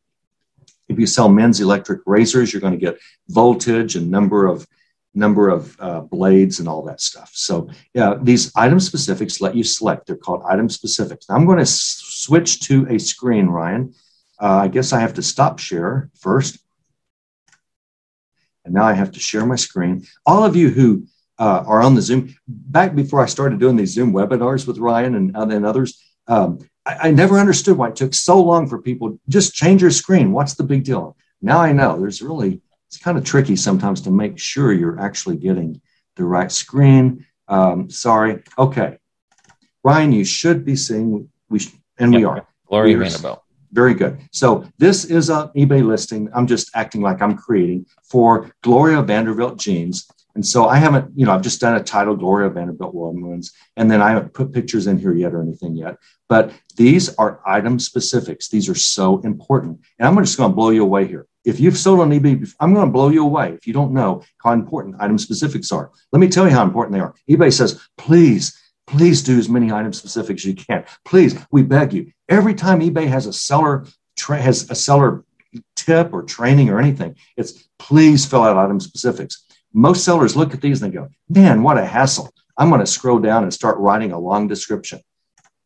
If you sell men's electric razors, you're going to get voltage and number of number of uh, blades and all that stuff. So yeah, these item specifics let you select. They're called item specifics. Now I'm going to s- switch to a screen, Ryan. Uh, I guess I have to stop share first and now I have to share my screen. All of you who uh, are on the Zoom, back before I started doing these Zoom webinars with Ryan and, and others, um, I, I, never understood why it took so long for people just change your screen. What's the big deal? Now I know there's really it's kind of tricky sometimes to make sure you're actually getting the right screen. Um, sorry. Okay. Ryan, you should be seeing, we sh- and we are. Gloria Vanderbilt. Very good. So this is an eBay listing. I'm just acting like I'm creating for Gloria Vanderbilt jeans. And so I haven't, you know, I've just done a title Gloria Vanderbilt Women's, and then I haven't put pictures in here yet or anything yet. But these are item specifics. These are so important. And I'm just going to blow you away here. If you've sold on eBay, I'm going to blow you away if you don't know how important item specifics are. Let me tell you how important they are. eBay says, please, please do as many item specifics as you can. Please, we beg you. Every time eBay has a seller tra- has a seller tip or training or anything, it's please fill out item specifics. Most sellers look at these and they go, man, what a hassle. I'm going to scroll down and start writing a long description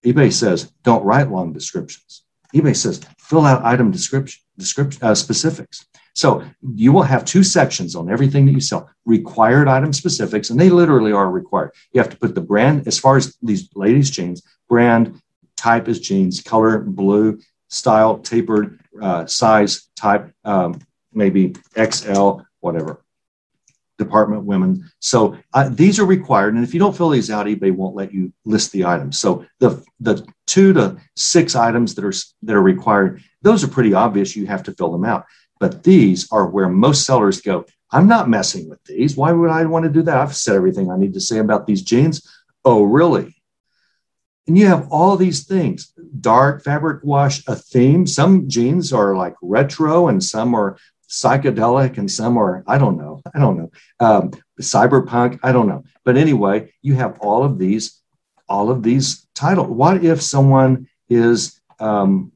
eBay says don't write long descriptions. eBay says fill out item description, description uh, specifics. So you will have two sections on everything that you sell required item specifics, and they literally are required. You have to put the brand, as far as these ladies' jeans, brand, type is jeans, color, blue, style, tapered, uh, size, type, um, maybe XL, whatever department women. So uh, these are required. And if you don't fill these out, eBay won't let you list the items. So the, the two to six items that are, that are required, those are pretty obvious. You have to fill them out. But these are where most sellers go, I'm not messing with these. Why would I want to do that? I've said everything I need to say about these jeans. Oh, really? And you have all these things dark fabric wash, a theme. Some jeans are like retro and some are psychedelic and some are i don't know i don't know um, cyberpunk i don't know but anyway you have all of these all of these titles what if someone is um,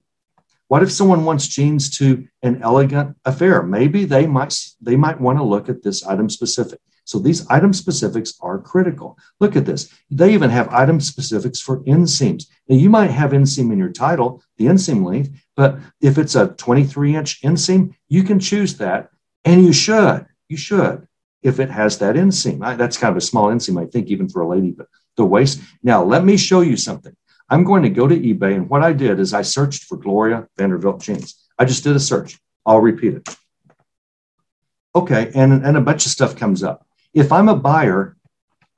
what if someone wants jeans to an elegant affair maybe they might they might want to look at this item specific so these item specifics are critical. Look at this. They even have item specifics for inseams. Now you might have inseam in your title, the inseam length, but if it's a 23 inch inseam, you can choose that and you should, you should, if it has that inseam. I, that's kind of a small inseam, I think, even for a lady, but the waist. Now let me show you something. I'm going to go to eBay and what I did is I searched for Gloria Vanderbilt jeans. I just did a search. I'll repeat it. Okay, and, and a bunch of stuff comes up. If I'm a buyer,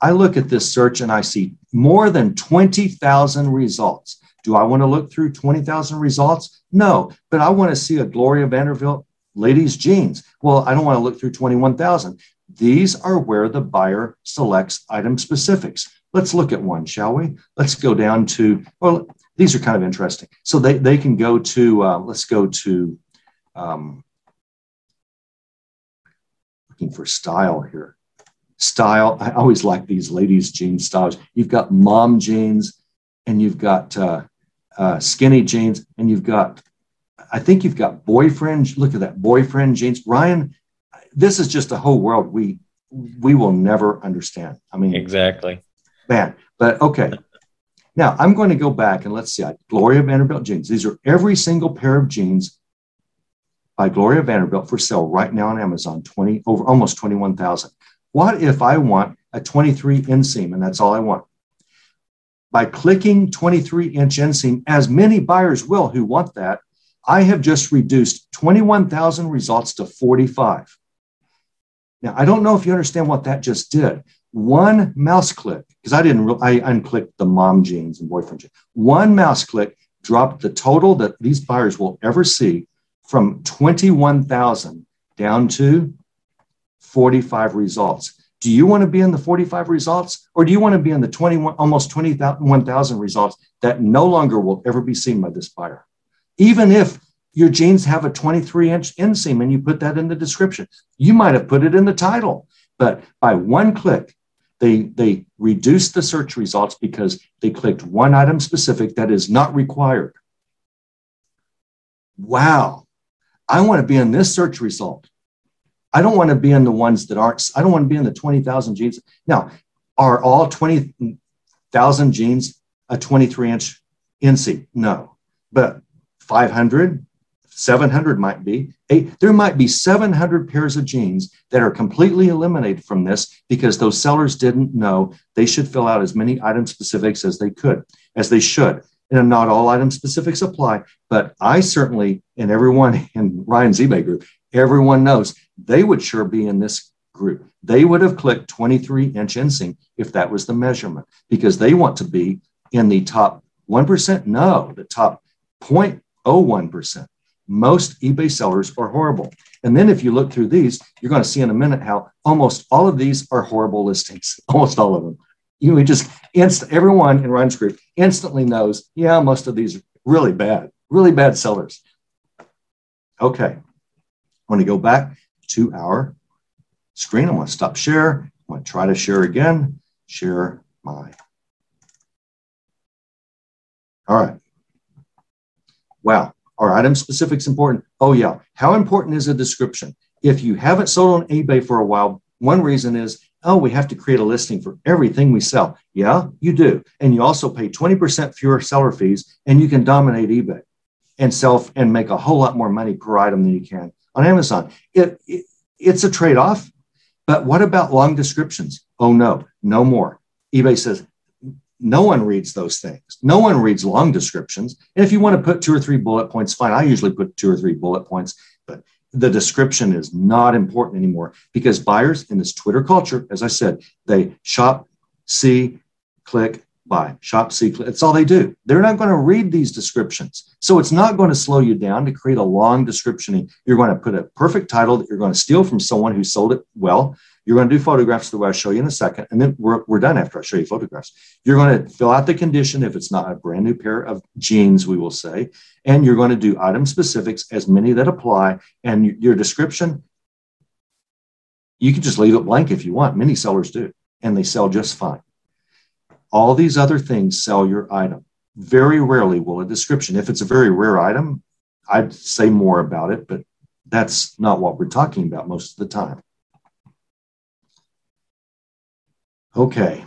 I look at this search and I see more than 20,000 results. Do I want to look through 20,000 results? No, but I want to see a Gloria Vanderbilt ladies' jeans. Well, I don't want to look through 21,000. These are where the buyer selects item specifics. Let's look at one, shall we? Let's go down to, well, these are kind of interesting. So they, they can go to, uh, let's go to, um, looking for style here style. I always like these ladies' jeans styles. You've got mom jeans, and you've got uh, uh, skinny jeans, and you've got, I think you've got boyfriend. Look at that boyfriend jeans, Ryan. This is just a whole world we we will never understand. I mean, exactly, man. But okay. Now I'm going to go back and let's see. I, Gloria Vanderbilt jeans. These are every single pair of jeans by Gloria Vanderbilt for sale right now on Amazon. Twenty over almost twenty one thousand. What if I want a 23 inseam and that's all I want? By clicking 23 inch inseam, as many buyers will who want that, I have just reduced 21,000 results to 45. Now, I don't know if you understand what that just did. One mouse click, because I didn't, re- I unclicked the mom jeans and boyfriend jeans. One mouse click dropped the total that these buyers will ever see from 21,000 down to 45 results. Do you want to be in the 45 results or do you want to be in the 21, almost 21,000 results that no longer will ever be seen by this buyer? Even if your jeans have a 23 inch inseam and you put that in the description, you might have put it in the title, but by one click, they, they reduced the search results because they clicked one item specific that is not required. Wow. I want to be in this search result. I don't want to be in the ones that aren't, I don't want to be in the 20,000 jeans. Now, are all 20,000 jeans a 23 inch inseam? No, but 500, 700 might be. Eight, there might be 700 pairs of jeans that are completely eliminated from this because those sellers didn't know they should fill out as many item specifics as they could, as they should. And not all item specifics apply, but I certainly, and everyone in Ryan's eBay group, everyone knows they would sure be in this group. They would have clicked 23 inch inseam if that was the measurement because they want to be in the top 1%. No, the top 0.01%. Most eBay sellers are horrible. And then if you look through these, you're going to see in a minute how almost all of these are horrible listings, almost all of them. You know, we just inst everyone in Ryan's group instantly knows, yeah, most of these are really bad, really bad sellers. Okay. I want to go back to our screen. I'm going to stop share. I'm going to try to share again. Share my. All right. Wow. Are item specifics important? Oh, yeah. How important is a description? If you haven't sold on eBay for a while, one reason is, oh, we have to create a listing for everything we sell. Yeah, you do. And you also pay 20% fewer seller fees and you can dominate eBay and sell and make a whole lot more money per item than you can on Amazon. It, it it's a trade off. But what about long descriptions? Oh, no, no more. eBay says no one reads those things. No one reads long descriptions. And if you want to put two or three bullet points, fine. I usually put two or three bullet points, but the description is not important anymore because buyers in this Twitter culture, as I said, they shop, see, click, buy, shop, see, click. It's all they do. They're not going to read these descriptions. So it's not going to slow you down to create a long description. You're going to put a perfect title that you're going to steal from someone who sold it well. You're going to do photographs the way I'll show you in a second. And then we're, we're done after I show you photographs. You're going to fill out the condition if it's not a brand new pair of jeans, we will say. And you're going to do item specifics, as many that apply. And your description, you can just leave it blank if you want. Many sellers do, and they sell just fine. All these other things sell your item. Very rarely will a description, if it's a very rare item, I'd say more about it, but that's not what we're talking about most of the time. Okay.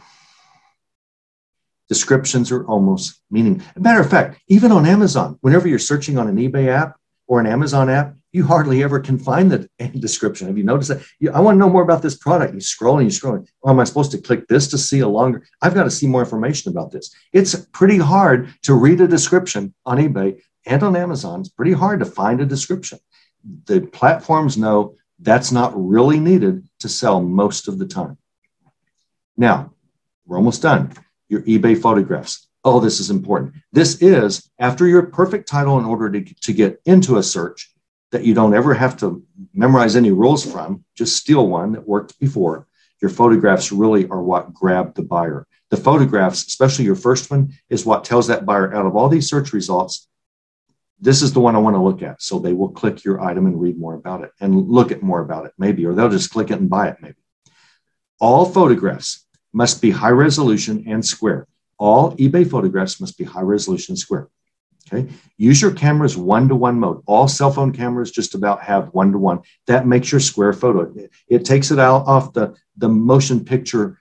Descriptions are almost meaning. matter of fact, even on Amazon, whenever you're searching on an eBay app or an Amazon app, you hardly ever can find the description. Have you noticed that? You, I want to know more about this product. You scroll and you scroll. Oh, am I supposed to click this to see a longer? I've got to see more information about this. It's pretty hard to read a description on eBay and on Amazon. It's pretty hard to find a description. The platforms know that's not really needed to sell most of the time. Now, we're almost done. Your eBay photographs. Oh, this is important. This is after your perfect title in order to, to get into a search that you don't ever have to memorize any rules from, just steal one that worked before. Your photographs really are what grab the buyer. The photographs, especially your first one, is what tells that buyer out of all these search results, this is the one I want to look at. So they will click your item and read more about it and look at more about it, maybe, or they'll just click it and buy it, maybe. All photographs must be high resolution and square. All eBay photographs must be high resolution and square. Okay. Use your camera's one to one mode. All cell phone cameras just about have one to one. That makes your square photo. It, it takes it out off the, the motion picture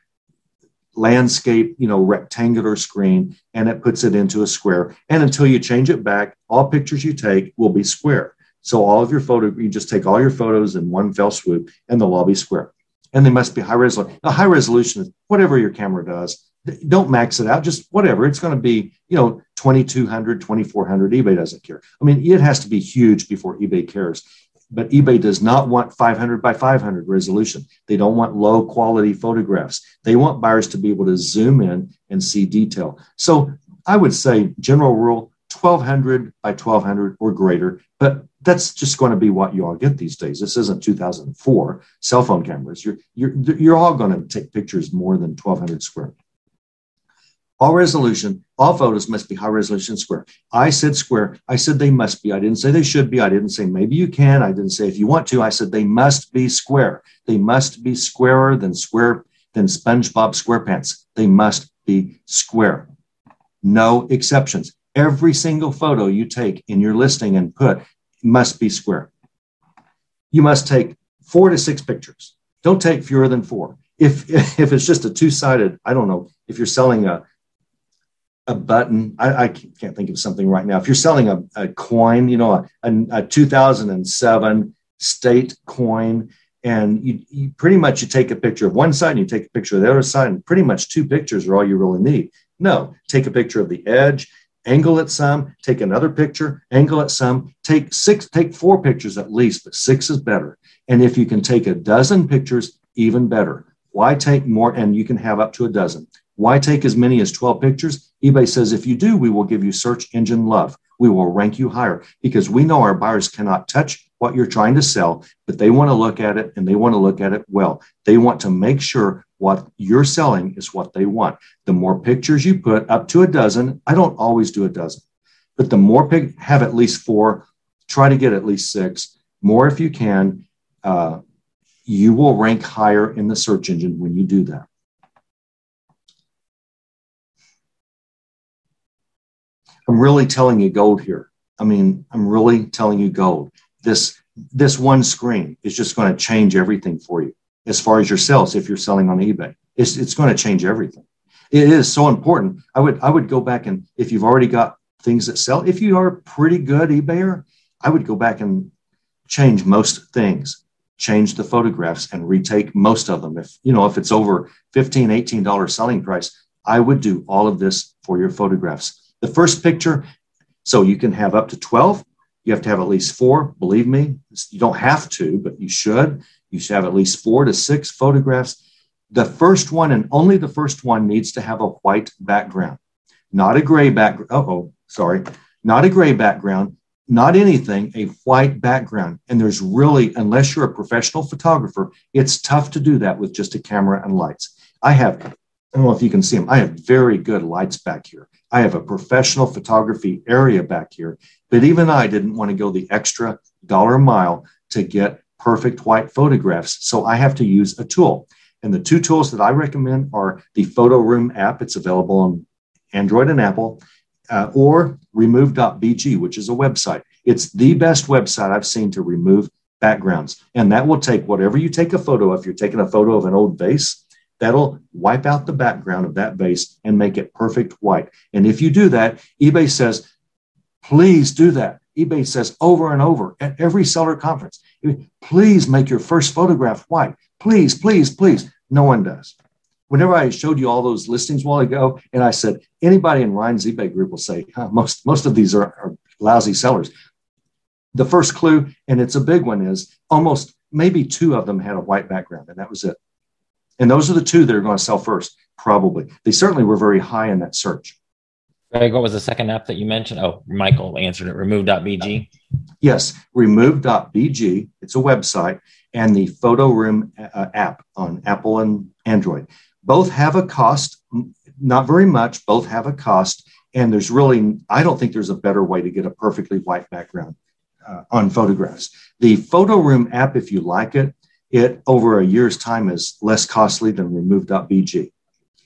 landscape, you know, rectangular screen, and it puts it into a square. And until you change it back, all pictures you take will be square. So all of your photo, you just take all your photos in one fell swoop, and they'll all be square. And they must be high resolution. Now, high resolution is whatever your camera does. Don't max it out just whatever. It's going to be you know 2200 2400 ebay doesn't care. I mean it has to be huge before ebay cares. But ebay does not want 500 by 500 resolution. They don't want low quality photographs. They want buyers to be able to zoom in and see detail. So i would say general rule 1200 by 1200 or greater but that's just going to be what you all get these days this isn't 2004 cell phone cameras you're you're, you're all going to take pictures more than 1200 square all resolution, all photos must be high resolution square. I said square. I said they must be. I didn't say they should be. I didn't say maybe you can. I didn't say if you want to. I said they must be square. They must be squarer than square than SpongeBob SquarePants. They must be square. No exceptions. Every single photo you take in your listing and put must be square. You must take four to six pictures. Don't take fewer than four. If if it's just a two sided, I don't know. If you're selling a a button. I, I, can't think of something right now. If you're selling a, a coin, you know, a, a, a 2007 state coin, and you, you, pretty much you take a picture of one side and you take a picture of the other side, and pretty much two pictures are all you really need. No, take a picture of the edge angle it some, take another picture, angle it some, take six, take four pictures at least, but six is better. And if you can take a dozen pictures, even better. Why take more? And you can have up to a dozen. Why take as many as 12 pictures? eBay says if you do, we will give you search engine love. We will rank you higher because we know our buyers cannot touch what you're trying to sell, but they want to look at it and they want to look at it well. They want to make sure what you're selling is what they want. The more pictures you put, up to a dozen, I don't always do a dozen, but the more pic, have at least four, try to get at least six, more if you can. Uh, you will rank higher in the search engine when you do that. I'm really telling you gold here. I mean, I'm really telling you gold. This this one screen is just going to change everything for you as far as your sales if you're selling on eBay. It's, it's going to change everything. It is so important. I would I would go back and if you've already got things that sell, if you are a pretty good eBayer, I would go back and change most things, change the photographs and retake most of them. If you know if it's over 15 $18 selling price, I would do all of this for your photographs. The first picture, so you can have up to 12. You have to have at least four. Believe me, you don't have to, but you should. You should have at least four to six photographs. The first one and only the first one needs to have a white background, not a gray background. Oh, sorry, not a gray background, not anything, a white background. And there's really, unless you're a professional photographer, it's tough to do that with just a camera and lights. I have, I don't know if you can see them, I have very good lights back here. I have a professional photography area back here, but even I didn't want to go the extra dollar mile to get perfect white photographs. So I have to use a tool. And the two tools that I recommend are the Photo Room app. It's available on Android and Apple, uh, or remove.bg, which is a website. It's the best website I've seen to remove backgrounds. And that will take whatever you take a photo of. If you're taking a photo of an old vase, that'll wipe out the background of that vase and make it perfect white. And if you do that, eBay says, please do that. eBay says over and over at every seller conference, please make your first photograph white. Please, please, please. No one does. Whenever I showed you all those listings while ago, and I said, anybody in Ryan's eBay group will say, huh, most, most of these are, are lousy sellers. The first clue, and it's a big one, is almost maybe two of them had a white background, and that was it. And those are the two that are going to sell first, probably. They certainly were very high in that search. Greg, what was the second app that you mentioned? Oh, Michael answered it. Remove.bg. Yes, remove.bg. It's a website and the Photo Room uh, app on Apple and Android. Both have a cost, not very much. Both have a cost. And there's really, I don't think there's a better way to get a perfectly white background uh, on photographs. The Photo Room app, if you like it, it over a year's time is less costly than remove.bg.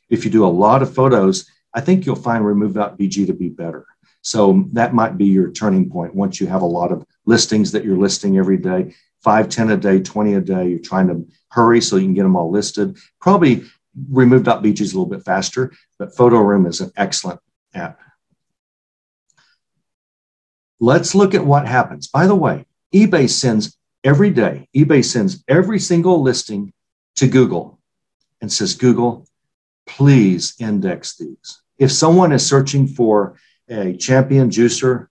If you do a lot of photos, I think you'll find remove.bg to be better. So that might be your turning point once you have a lot of listings that you're listing every day, five, 10 a day, 20 a day. You're trying to hurry so you can get them all listed. Probably remove.bg is a little bit faster, but Photo Room is an excellent app. Let's look at what happens. By the way, eBay sends every day, eBay sends every single listing to Google and says, Google, please index these. If someone is searching for a champion juicer,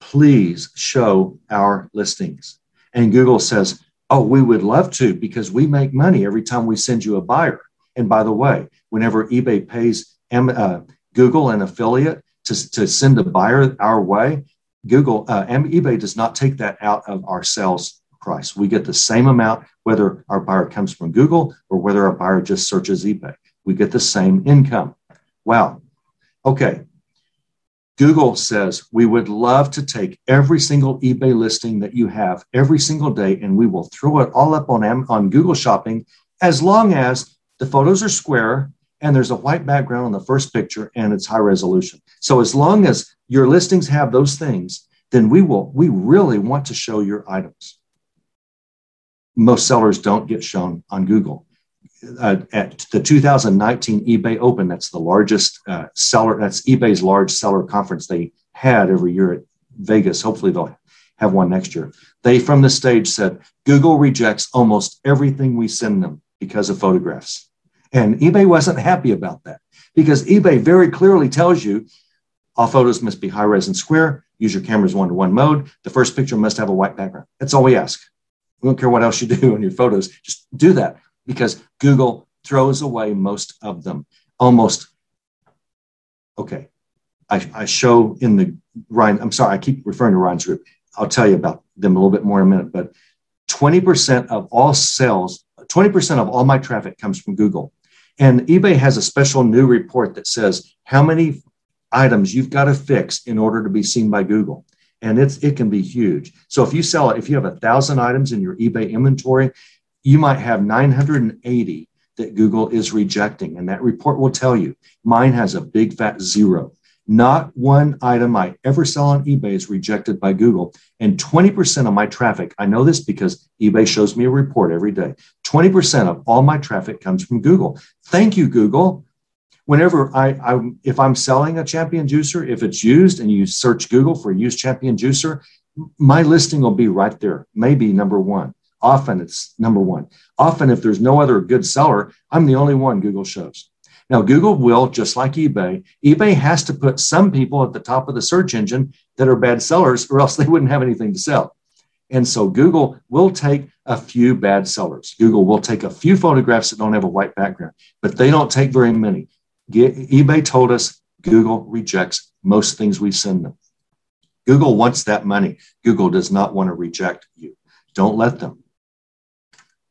please show our listings. And Google says, Oh, we would love to because we make money every time we send you a buyer. And by the way, whenever eBay pays uh, Google an affiliate to, to send a buyer our way, Google, uh, eBay does not take that out of our sales price. We get the same amount whether our buyer comes from Google or whether our buyer just searches eBay. We get the same income. Wow. Okay. Google says we would love to take every single eBay listing that you have every single day and we will throw it all up on, on Google Shopping as long as the photos are square and there's a white background on the first picture and it's high resolution. So as long as your listings have those things, then we will we really want to show your items most sellers don't get shown on Google. Uh, at the 2019 eBay Open, that's the largest uh, seller, that's eBay's large seller conference they had every year at Vegas. Hopefully, they'll have one next year. They, from the stage, said Google rejects almost everything we send them because of photographs. And eBay wasn't happy about that because eBay very clearly tells you All photos must be high res and square. Use your camera's one to one mode. The first picture must have a white background. That's all we ask. We don't care what else you do in your photos. Just do that because Google throws away most of them. Almost. Okay. I, I show in the Ryan, I'm sorry, I keep referring to Ryan's group. I'll tell you about them a little bit more in a minute, but 20% of all sales, 20% of all my traffic comes from Google. And eBay has a special new report that says how many items you've got to fix in order to be seen by Google. And it's it can be huge. So if you sell it, if you have a thousand items in your eBay inventory, you might have 980 that Google is rejecting. And that report will tell you mine has a big fat zero. Not one item I ever sell on eBay is rejected by Google. And 20% of my traffic, I know this because eBay shows me a report every day. 20% of all my traffic comes from Google. Thank you, Google. Whenever I, I if I'm selling a champion juicer, if it's used and you search Google for used champion juicer, my listing will be right there, maybe number one. Often it's number one. Often, if there's no other good seller, I'm the only one Google shows. Now, Google will, just like eBay, eBay has to put some people at the top of the search engine that are bad sellers, or else they wouldn't have anything to sell. And so Google will take a few bad sellers. Google will take a few photographs that don't have a white background, but they don't take very many. eBay told us Google rejects most things we send them. Google wants that money. Google does not want to reject you. Don't let them.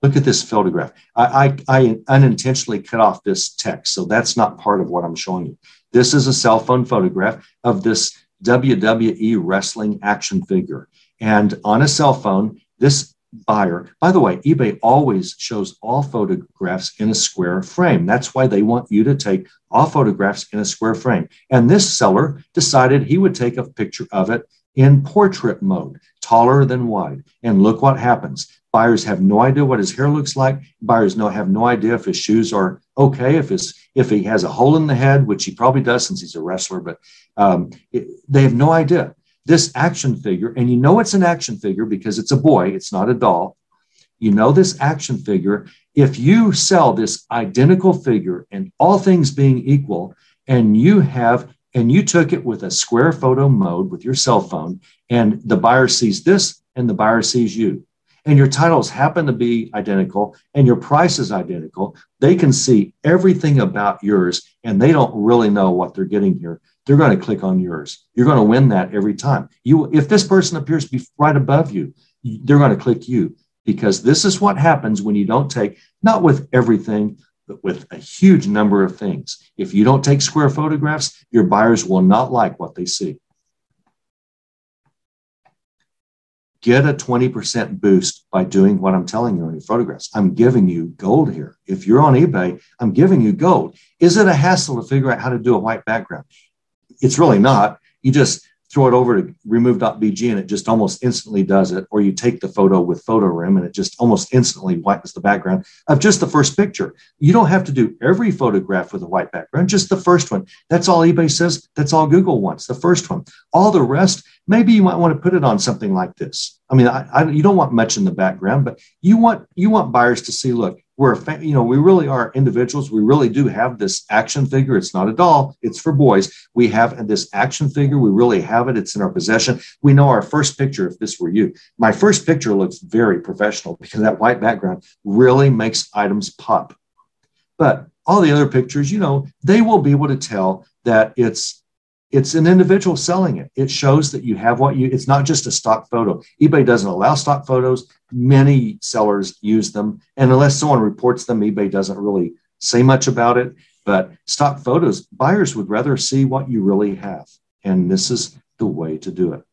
Look at this photograph. I, I, I, unintentionally cut off this text, so that's not part of what I'm showing you. This is a cell phone photograph of this WWE wrestling action figure. And on a cell phone, this buyer, by the way, eBay always shows all photographs in a square frame. That's why they want you to take all photographs in a square frame. And this seller decided he would take a picture of it in portrait mode, taller than wide. And look what happens. Buyers have no idea what his hair looks like. Buyers no, have no idea if his shoes are okay, if his if he has a hole in the head, which he probably does since he's a wrestler, but um, it, they have no idea. This action figure, and you know it's an action figure because it's a boy, it's not a doll. You know this action figure. If you sell this identical figure and all things being equal, and you have and you took it with a square photo mode with your cell phone, and the buyer sees this and the buyer sees you and your titles happen to be identical and your price is identical, they can see everything about yours and they don't really know what they're getting here. They're going to click on yours. You're going to win that every time. You, if this person appears be right above you, they're going to click you because this is what happens when you don't take, not with everything, but with a huge number of things. If you don't take square photographs, your buyers will not like what they see. get a 20% boost by doing what I'm telling you in your photographs. I'm giving you gold here. If you're on eBay, I'm giving you gold. Is it a hassle to figure out how to do a white background? It's really not. You just throw it over to remove.bg and it just almost instantly does it. Or you take the photo with PhotoRoom and it just almost instantly whitens the background of just the first picture. You don't have to do every photograph with a white background, just the first one. That's all eBay says. That's all Google wants, the first one. All the rest, maybe you might want to put it on something like this. I mean, I, I, you don't want much in the background, but you want you want buyers to see. Look, we're a you know we really are individuals. We really do have this action figure. It's not a doll. It's for boys. We have this action figure. We really have it. It's in our possession. We know our first picture. If this were you, my first picture looks very professional because that white background really makes items pop. But all the other pictures, you know, they will be able to tell that it's it's an individual selling it. It shows that you have what you, it's not just a stock photo. eBay doesn't allow stock photos. Many sellers use them. And unless someone reports them, eBay doesn't really say much about it. But stock photos, buyers would rather see what you really have. And this is the way to do it.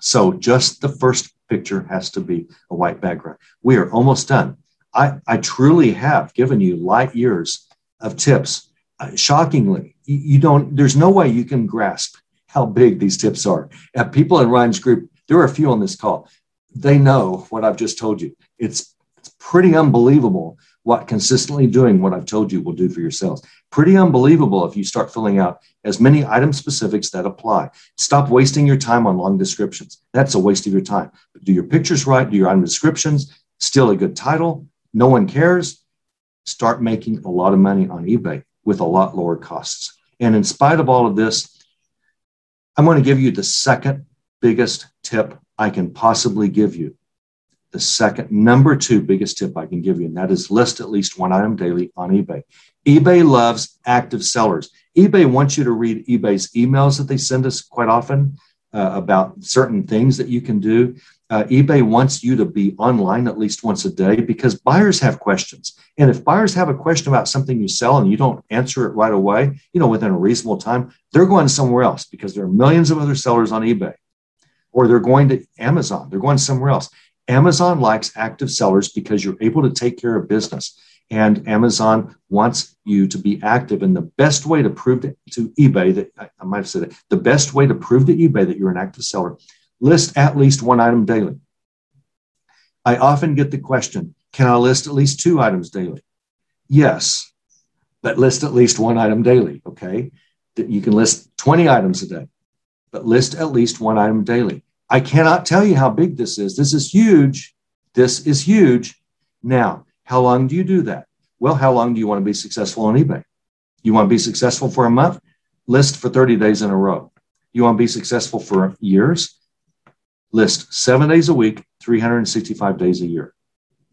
So just the first picture has to be a white background. We are almost done. I, I truly have given you light years of tips. Shockingly, you don't, there's no way you can grasp how big these tips are. And people in Ryan's group, there are a few on this call. They know what I've just told you. It's, it's pretty unbelievable what consistently doing what I've told you will do for your sales. Pretty unbelievable if you start filling out as many item specifics that apply. Stop wasting your time on long descriptions. That's a waste of your time. Do your pictures right, do your item descriptions, still a good title. No one cares. Start making a lot of money on eBay with a lot lower costs. And in spite of all of this, I'm going to give you the second biggest tip I can possibly give you. The second, number two biggest tip I can give you, and that is list at least one item daily on eBay. eBay loves active sellers. eBay wants you to read eBay's emails that they send us quite often uh, about certain things that you can do. Uh, eBay wants you to be online at least once a day because buyers have questions. And if buyers have a question about something you sell and you don't answer it right away, you know, within a reasonable time, they're going somewhere else because there are millions of other sellers on eBay or they're going to Amazon, they're going somewhere else. Amazon likes active sellers because you're able to take care of business. And Amazon wants you to be active. And the best way to prove to, to eBay that I might have said it, the best way to prove to eBay that you're an active seller, list at least one item daily. I often get the question, can I list at least two items daily? Yes, but list at least one item daily. Okay. That you can list 20 items a day, but list at least one item daily. I cannot tell you how big this is. This is huge. This is huge. Now, how long do you do that? Well, how long do you want to be successful on eBay? You want to be successful for a month? List for 30 days in a row. You want to be successful for years? List seven days a week, 365 days a year.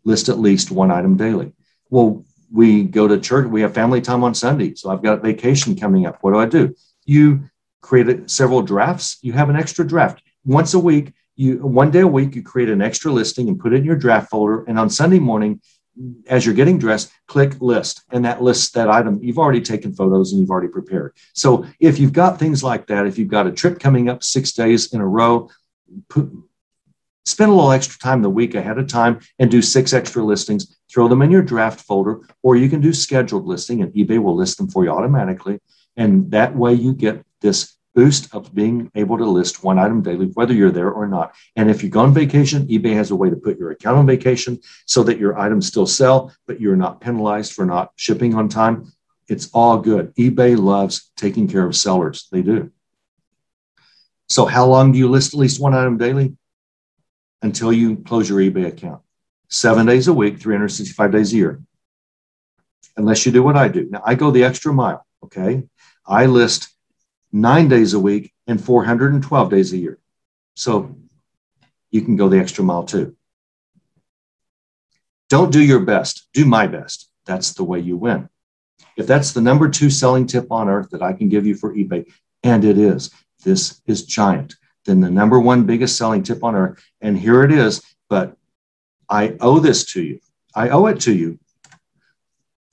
List at least one item daily. Well, we go to church, we have family time on Sunday. So I've got vacation coming up. What do I do? You create several drafts, you have an extra draft once a week, you one day a week, you create an extra listing and put it in your draft folder. And on Sunday morning, as you're getting dressed, click list, and that lists that item. You've already taken photos and you've already prepared. So if you've got things like that, if you've got a trip coming up six days in a row, put, spend a little extra time the week ahead of time and do six extra listings. Throw them in your draft folder, or you can do scheduled listing, and eBay will list them for you automatically. And that way, you get this boost of being able to list one item daily, whether you're there or not. And if you go on vacation, eBay has a way to put your account on vacation so that your items still sell, but you're not penalized for not shipping on time. It's all good. eBay loves taking care of sellers. They do. So, how long do you list at least one item daily? Until you close your eBay account. Seven days a week, 365 days a year. Unless you do what I do. Now, I go the extra mile. Okay. I list nine days a week and 412 days a year. So you can go the extra mile too. Don't do your best, do my best. That's the way you win. If that's the number two selling tip on earth that I can give you for eBay, and it is, this is giant, then the number one biggest selling tip on earth. And here it is, but I owe this to you. I owe it to you.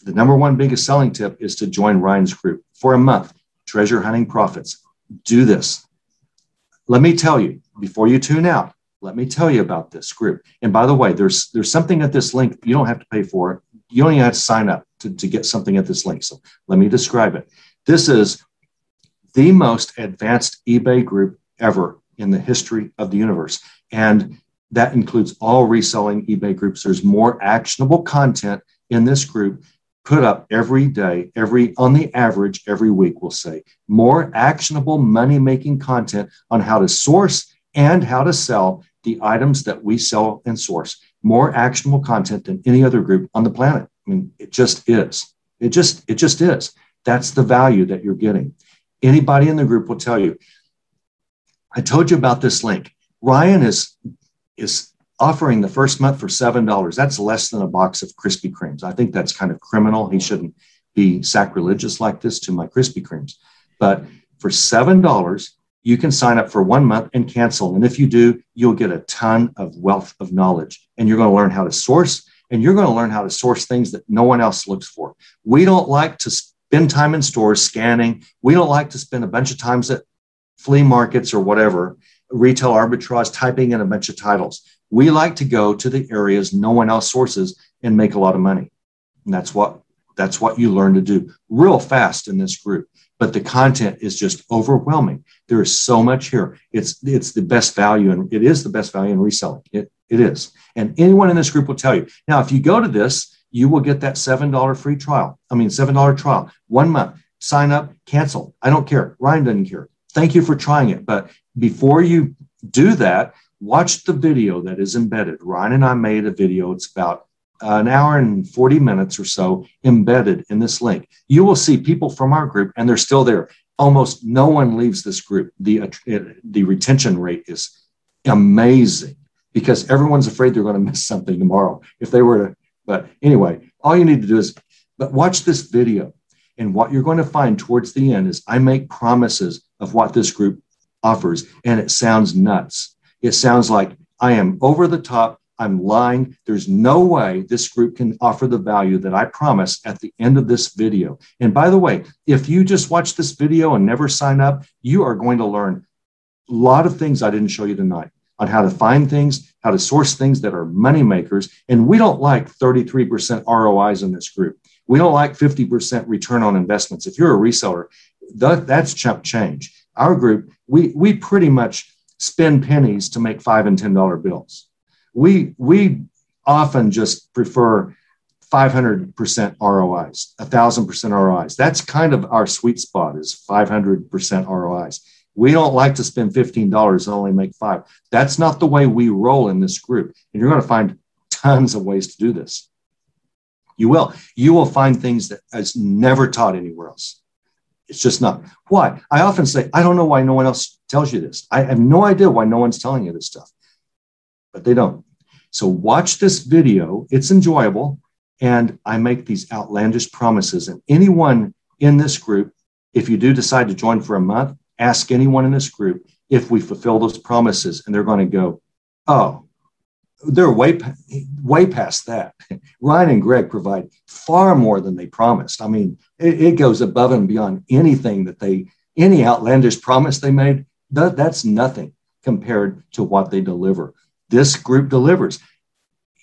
The number one biggest selling tip is to join Ryan's group for a month treasure hunting profits. Do this. Let me tell you before you tune out. Let me tell you about this group. And by the way, there's there's something at this link. You don't have to pay for it. You don't have to sign up to, to get something at this link. So let me describe it. This is the most advanced eBay group ever in the history of the universe. And that includes all reselling eBay groups. There's more actionable content in this group put up every day, every on the average, every week, we'll say, more actionable money making content on how to source and how to sell the items that we sell and source. More actionable content than any other group on the planet. I mean, it just is. It just, it just is. That's the value that you're getting. Anybody in the group will tell you. I told you about this link. Ryan is is offering the first month for $7. That's less than a box of Krispy Kremes. I think that's kind of criminal. He shouldn't be sacrilegious like this to my Krispy Kremes. But for $7, you can sign up for one month and cancel. And if you do, you'll get a ton of wealth of knowledge. And you're going to learn how to source, and you're going to learn how to source things that no one else looks for. We don't like to spend time in stores scanning. We don't like to spend a bunch of times at flea markets or whatever, retail arbitrage, typing in a bunch of titles. We like to go to the areas no one else sources and make a lot of money. And that's what that's what you learn to do real fast in this group. But the content is just overwhelming. There is so much here. It's it's the best value and it is the best value in reselling. It it is. And anyone in this group will tell you. Now, if you go to this, you will get that $7 free trial. I mean, $7 trial, one month. Sign up, cancel. I don't care. Ryan doesn't care. Thank you for trying it. But before you do that, watch the video that is embedded. Ryan and I made a video. It's about an hour and 40 minutes or so embedded in this link. You will see people from our group, and they're still there. almost no one leaves this group. The, uh, the retention rate is amazing because everyone's afraid they're going to miss something tomorrow if they were to. But anyway, all you need to do is but watch this video. And what you're going to find towards the end is I make promises of what this group offers, and it sounds nuts. It sounds like I am over the top. I'm lying. There's no way this group can offer the value that I promise at the end of this video. And by the way, if you just watch this video and never sign up, you are going to learn a lot of things I didn't show you tonight on how to find things, how to source things that are money makers. And we don't like 33% ROIs in this group. We don't like 50% return on investments. If you're a reseller, that, that's chump change. Our group, we, we pretty much spend pennies to make five and $10 bills. We, we often just prefer 500% ROIs, 1000% ROIs. That's kind of our sweet spot is 500% ROIs. We don't like to spend $15 and only make five. That's not the way we roll in this group. And you're going to find tons of ways to do this. You will. You will find things that is never taught anywhere else. It's just not. Why? I often say, I don't know why no one else tells you this. I have no idea why no one's telling you this stuff, but they don't. So watch this video. It's enjoyable. And I make these outlandish promises. And anyone in this group, if you do decide to join for a month, ask anyone in this group if we fulfill those promises. And they're going to go, oh, they're way way past that. Ryan and Greg provide far more than they promised. I mean, it, it, goes above and beyond anything that they any outlandish promise they made. That, that's nothing compared to what they deliver. This group delivers.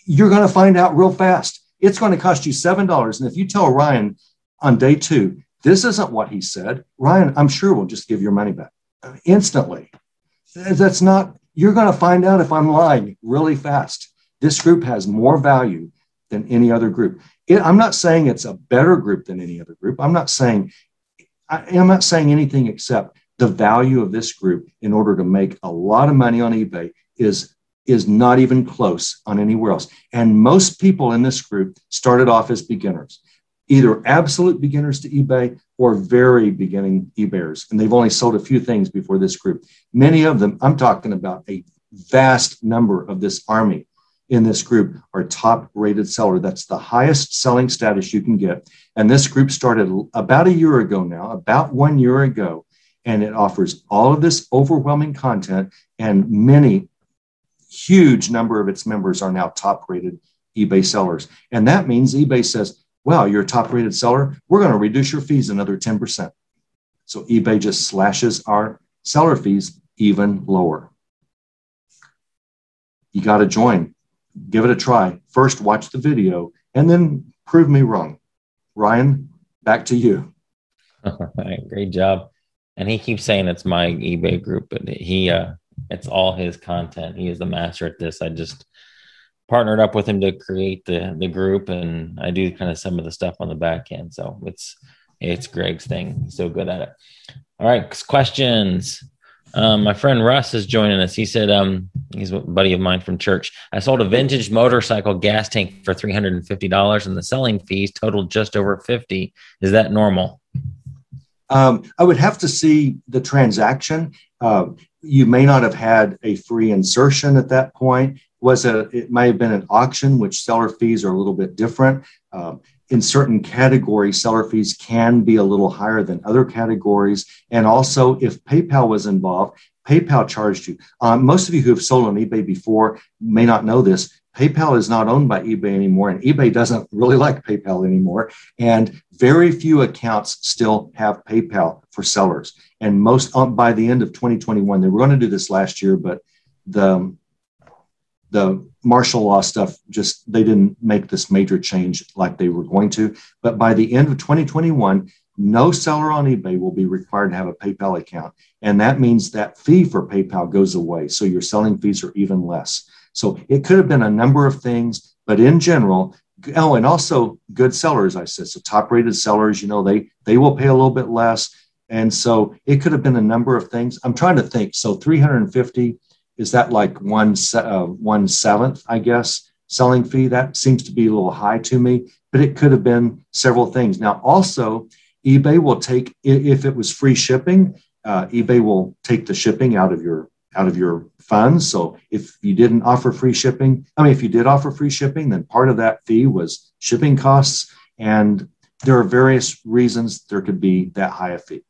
You're going to find out real fast. It's going to cost you seven dollars, and if you tell Ryan on day two this isn't what he said, Ryan, I'm sure we'll just give your money back instantly. That's not you're going to find out if I'm lying really fast. This group has more value than any other group. It, I'm not saying it's a better group than any other group. I'm not saying I, I'm not saying anything except the value of this group in order to make a lot of money on eBay is is not even close on anywhere else. And most people in this group started off as beginners, either absolute beginners to eBay or very beginning eBayers. And they've only sold a few things before this group. Many of them, I'm talking about a vast number of this army in this group are top rated seller. That's the highest selling status you can get. And this group started about a year ago now, about one year ago. And it offers all of this overwhelming content, and many huge number of its members are now top rated eBay sellers. And that means eBay says, wow, you're a top rated seller. We're going to reduce your fees another 10%. So eBay just slashes our seller fees even lower. You got to join. Give it a try. First, watch the video and then prove me wrong. Ryan, back to you. Great job. And he keeps saying it's my eBay group, but he, uh, it's all his content. He is the master at this. I just partnered up with him to create the the group, and I do kind of some of the stuff on the back end. So it's it's Greg's thing. He's so good at it. All right, questions. Um, my friend Russ is joining us. He said, um, he's a buddy of mine from church. I sold a vintage motorcycle gas tank for $350 and the selling fees totaled just over 50. Is that normal? Um, I would have to see the transaction. Uh, you may not have had a free insertion at that point was a it may have been an auction which seller fees are a little bit different. Um, in certain categories seller fees can be a little higher than other categories. And also if paypal was involved paypal charged you. Um, most of you who have sold on ebay before may not know this. Paypal is not owned by ebay anymore and ebay doesn't really like paypal anymore. And very few accounts still have paypal for sellers. And most um, by the end of 2021 they were going to do this last year but the the martial law stuff just they didn't make this major change like they were going to. But by the end of 2021 no seller on ebay will be required to have a paypal account. And that means that fee for paypal goes away. So your selling fees are even less. So it could have been a number of things but in general oh and also good sellers i said. So top rated sellers you know they they will pay a little bit less. And so it could have been a number of things. I'm trying to think. So 350 is that like one uh, one seventh, I guess, selling fee? That seems to be a little high to me, but it could have been several things. Now, also, eBay will take if it was free shipping, uh, eBay will take the shipping out of your out of your funds. So if you didn't offer free shipping, I mean, if you did offer free shipping, then part of that fee was shipping costs. And there are various reasons there could be that high a fee.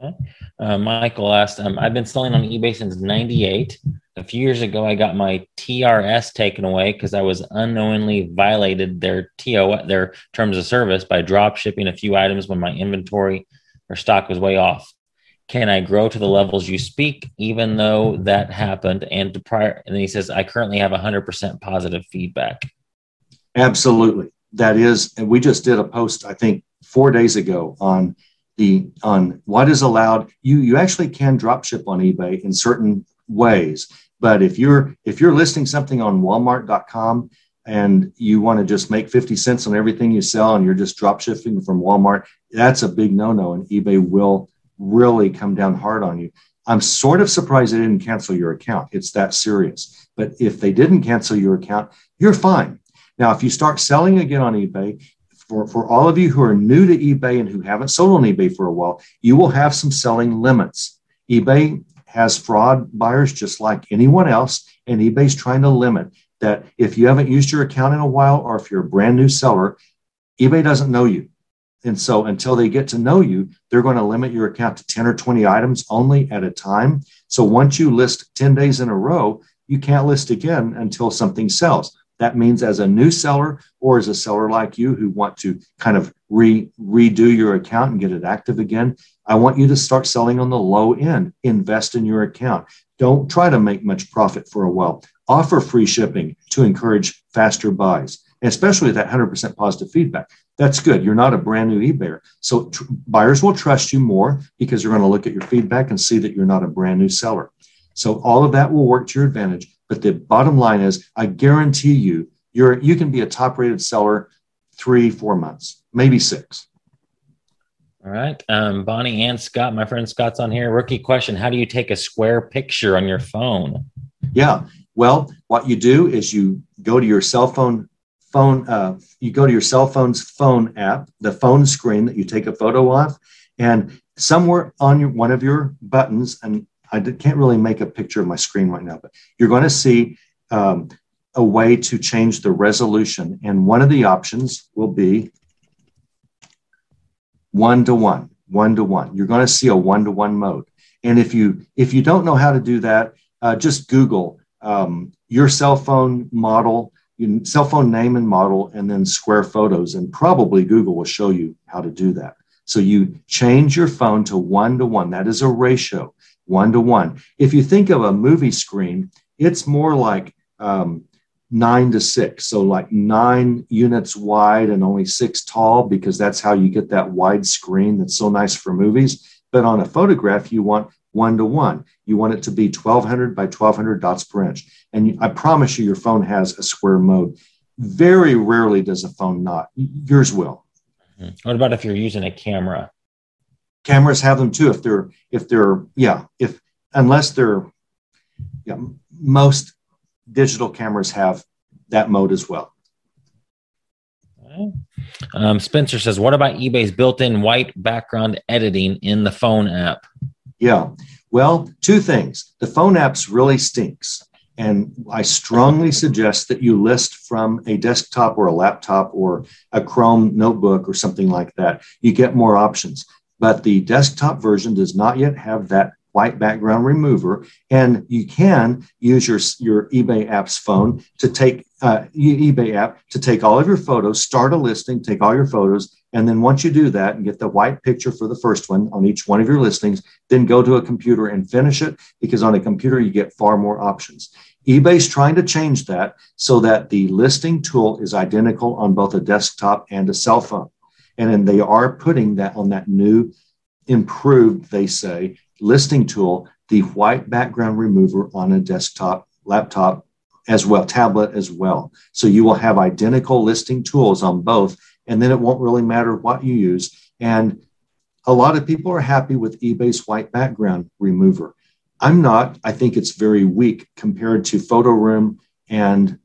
Okay. Uh, Michael asked, um, I've been selling on eBay since 98. A few years ago, I got my TRS taken away because I was unknowingly violated their TO, their terms of service by drop shipping a few items when my inventory or stock was way off. Can I grow to the levels you speak, even though that happened? And prior, and he says, I currently have 100% positive feedback. Absolutely. That is, and we just did a post, I think, four days ago on the on what is allowed. You you actually can drop ship on eBay in certain ways, but if you're if you're listing something on Walmart.com and you want to just make 50 cents on everything you sell and you're just drop shipping from Walmart, that's a big no-no, and eBay will really come down hard on you. I'm sort of surprised they didn't cancel your account. It's that serious. But if they didn't cancel your account, you're fine. Now, if you start selling again on eBay, for, for all of you who are new to eBay and who haven't sold on eBay for a while, you will have some selling limits. eBay has fraud buyers just like anyone else, and eBay's trying to limit that if you haven't used your account in a while or if you're a brand new seller, eBay doesn't know you. And so until they get to know you, they're going to limit your account to 10 or 20 items only at a time. So once you list 10 days in a row, you can't list again until something sells. That means as a new seller or as a seller like you who want to kind of re, redo your account and get it active again, I want you to start selling on the low end. Invest in your account. Don't try to make much profit for a while. Offer free shipping to encourage faster buys, especially that 100% positive feedback. That's good. You're not a brand new eBayer. So tr- buyers will trust you more because they're going to look at your feedback and see that you're not a brand new seller. So all of that will work to your advantage. But the bottom line is, I guarantee you, you're you can be a top rated seller three, four months, maybe six. All right. Um, Bonnie and Scott, my friend Scott's on here. Rookie question How do you take a square picture on your phone? Yeah. Well, what you do is you go to your cell phone phone, uh, you go to your cell phone's phone app, the phone screen that you take a photo of, and somewhere on your, one of your buttons, and I can't really make a picture of my screen right now, but you're going to see um, a way to change the resolution. And one of the options will be one to one, one to one. You're going to see a one to one mode. And if you if you don't know how to do that, uh, just Google um, your cell phone model you cell phone name and model and then square photos and probably google will show you how to do that so you change your phone to one to one that is a ratio one to one if you think of a movie screen it's more like um, nine to six so like nine units wide and only six tall because that's how you get that wide screen that's so nice for movies but on a photograph you want one to one. You want it to be 1200 by 1200 dots per inch. And I promise you, your phone has a square mode. Very rarely does a phone not. Yours will. Mm-hmm. What about if you're using a camera? Cameras have them too. If they're, if they're, yeah, if, unless they're, yeah, most digital cameras have that mode as well. Um, Spencer says, "What about eBay's built-in white background editing in the phone app?" Yeah. Well, two things. The phone apps really stinks. And I strongly suggest that you list from a desktop or a laptop or a Chrome notebook or something like that. You get more options. But the desktop version does not yet have that white background remover. And you can use your, your eBay app's phone to take uh, eBay app to take all of your photos, start a listing, take all your photos, and then once you do that and get the white picture for the first one on each one of your listings, then go to a computer and finish it because on a computer you get far more options. eBay's trying to change that so that the listing tool is identical on both a desktop and a cell phone. And then they are putting that on that new improved, they say, listing tool, the white background remover on a desktop, laptop, as well, tablet as well. So you will have identical listing tools on both and then it won't really matter what you use. And a lot of people are happy with eBay's white background remover. I'm not. I think it's very weak compared to PhotoRoom and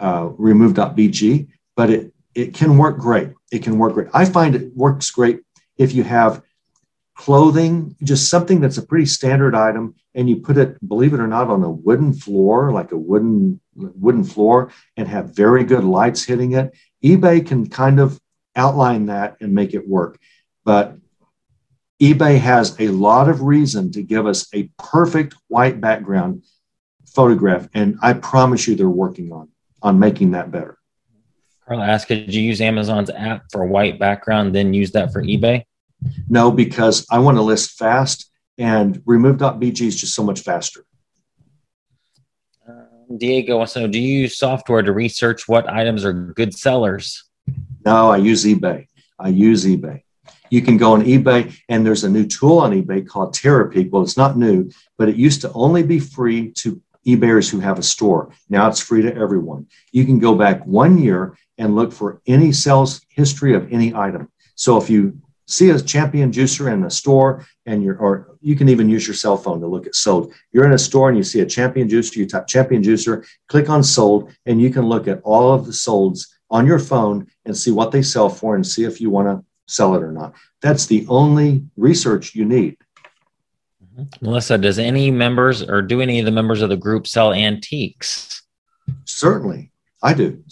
uh, Remove.bg, but it it can work great. It can work great. I find it works great if you have clothing, just something that's a pretty standard item, and you put it, believe it or not, on a wooden floor, like a wooden wooden floor, and have very good lights hitting it, eBay can kind of outline that and make it work. But eBay has a lot of reason to give us a perfect white background photograph, and I promise you they're working on on making that better. Carla asked, could you use Amazon's app for white background, then use that for eBay? No, because I want to list fast, and remove.bg is just so much faster. Um, Diego wants to know Do you use software to research what items are good sellers? No, I use eBay. I use eBay. You can go on eBay, and there's a new tool on eBay called Terapeak. Well, it's not new, but it used to only be free to eBayers who have a store. Now it's free to everyone. You can go back one year and look for any sales history of any item. So if you see a champion juicer in a store and you're or you can even use your cell phone to look at sold you're in a store and you see a champion juicer you type champion juicer click on sold and you can look at all of the solds on your phone and see what they sell for and see if you want to sell it or not that's the only research you need. Melissa does any members or do any of the members of the group sell antiques certainly i do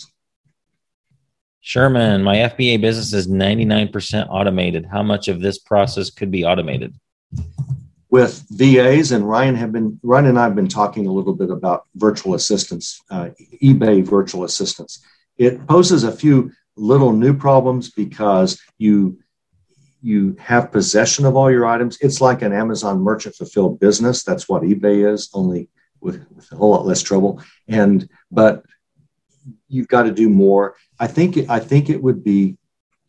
Sherman, my FBA business is 99% automated. How much of this process could be automated? With VAs, and Ryan have been Ryan and I have been talking a little bit about virtual assistants, uh, eBay virtual assistants. It poses a few little new problems because you you have possession of all your items. It's like an Amazon merchant fulfilled business. That's what eBay is, only with, with a whole lot less trouble. And but you've got to do more. I think I think it would be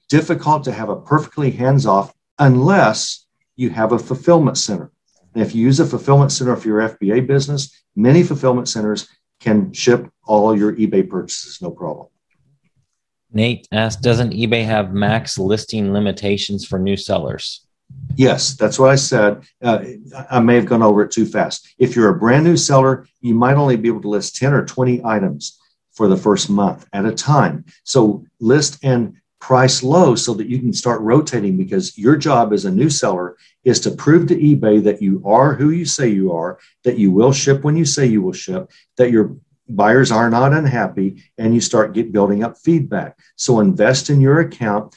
difficult to have a perfectly hands off unless you have a fulfillment center. And if you use a fulfillment center for your FBA business, many fulfillment centers can ship all your eBay purchases, no problem. Nate asked, doesn't eBay have max listing limitations for new sellers? Yes, that's what I said. Uh, I may have gone over it too fast. If you're a brand new seller, you might only be able to list 10 or 20 items for the first month at a time. So list and price low so that you can start rotating because your job as a new seller is to prove to eBay that you are who you say you are, that you will ship when you say you will ship, that your buyers are not unhappy, and you start get building up feedback. So invest in your account,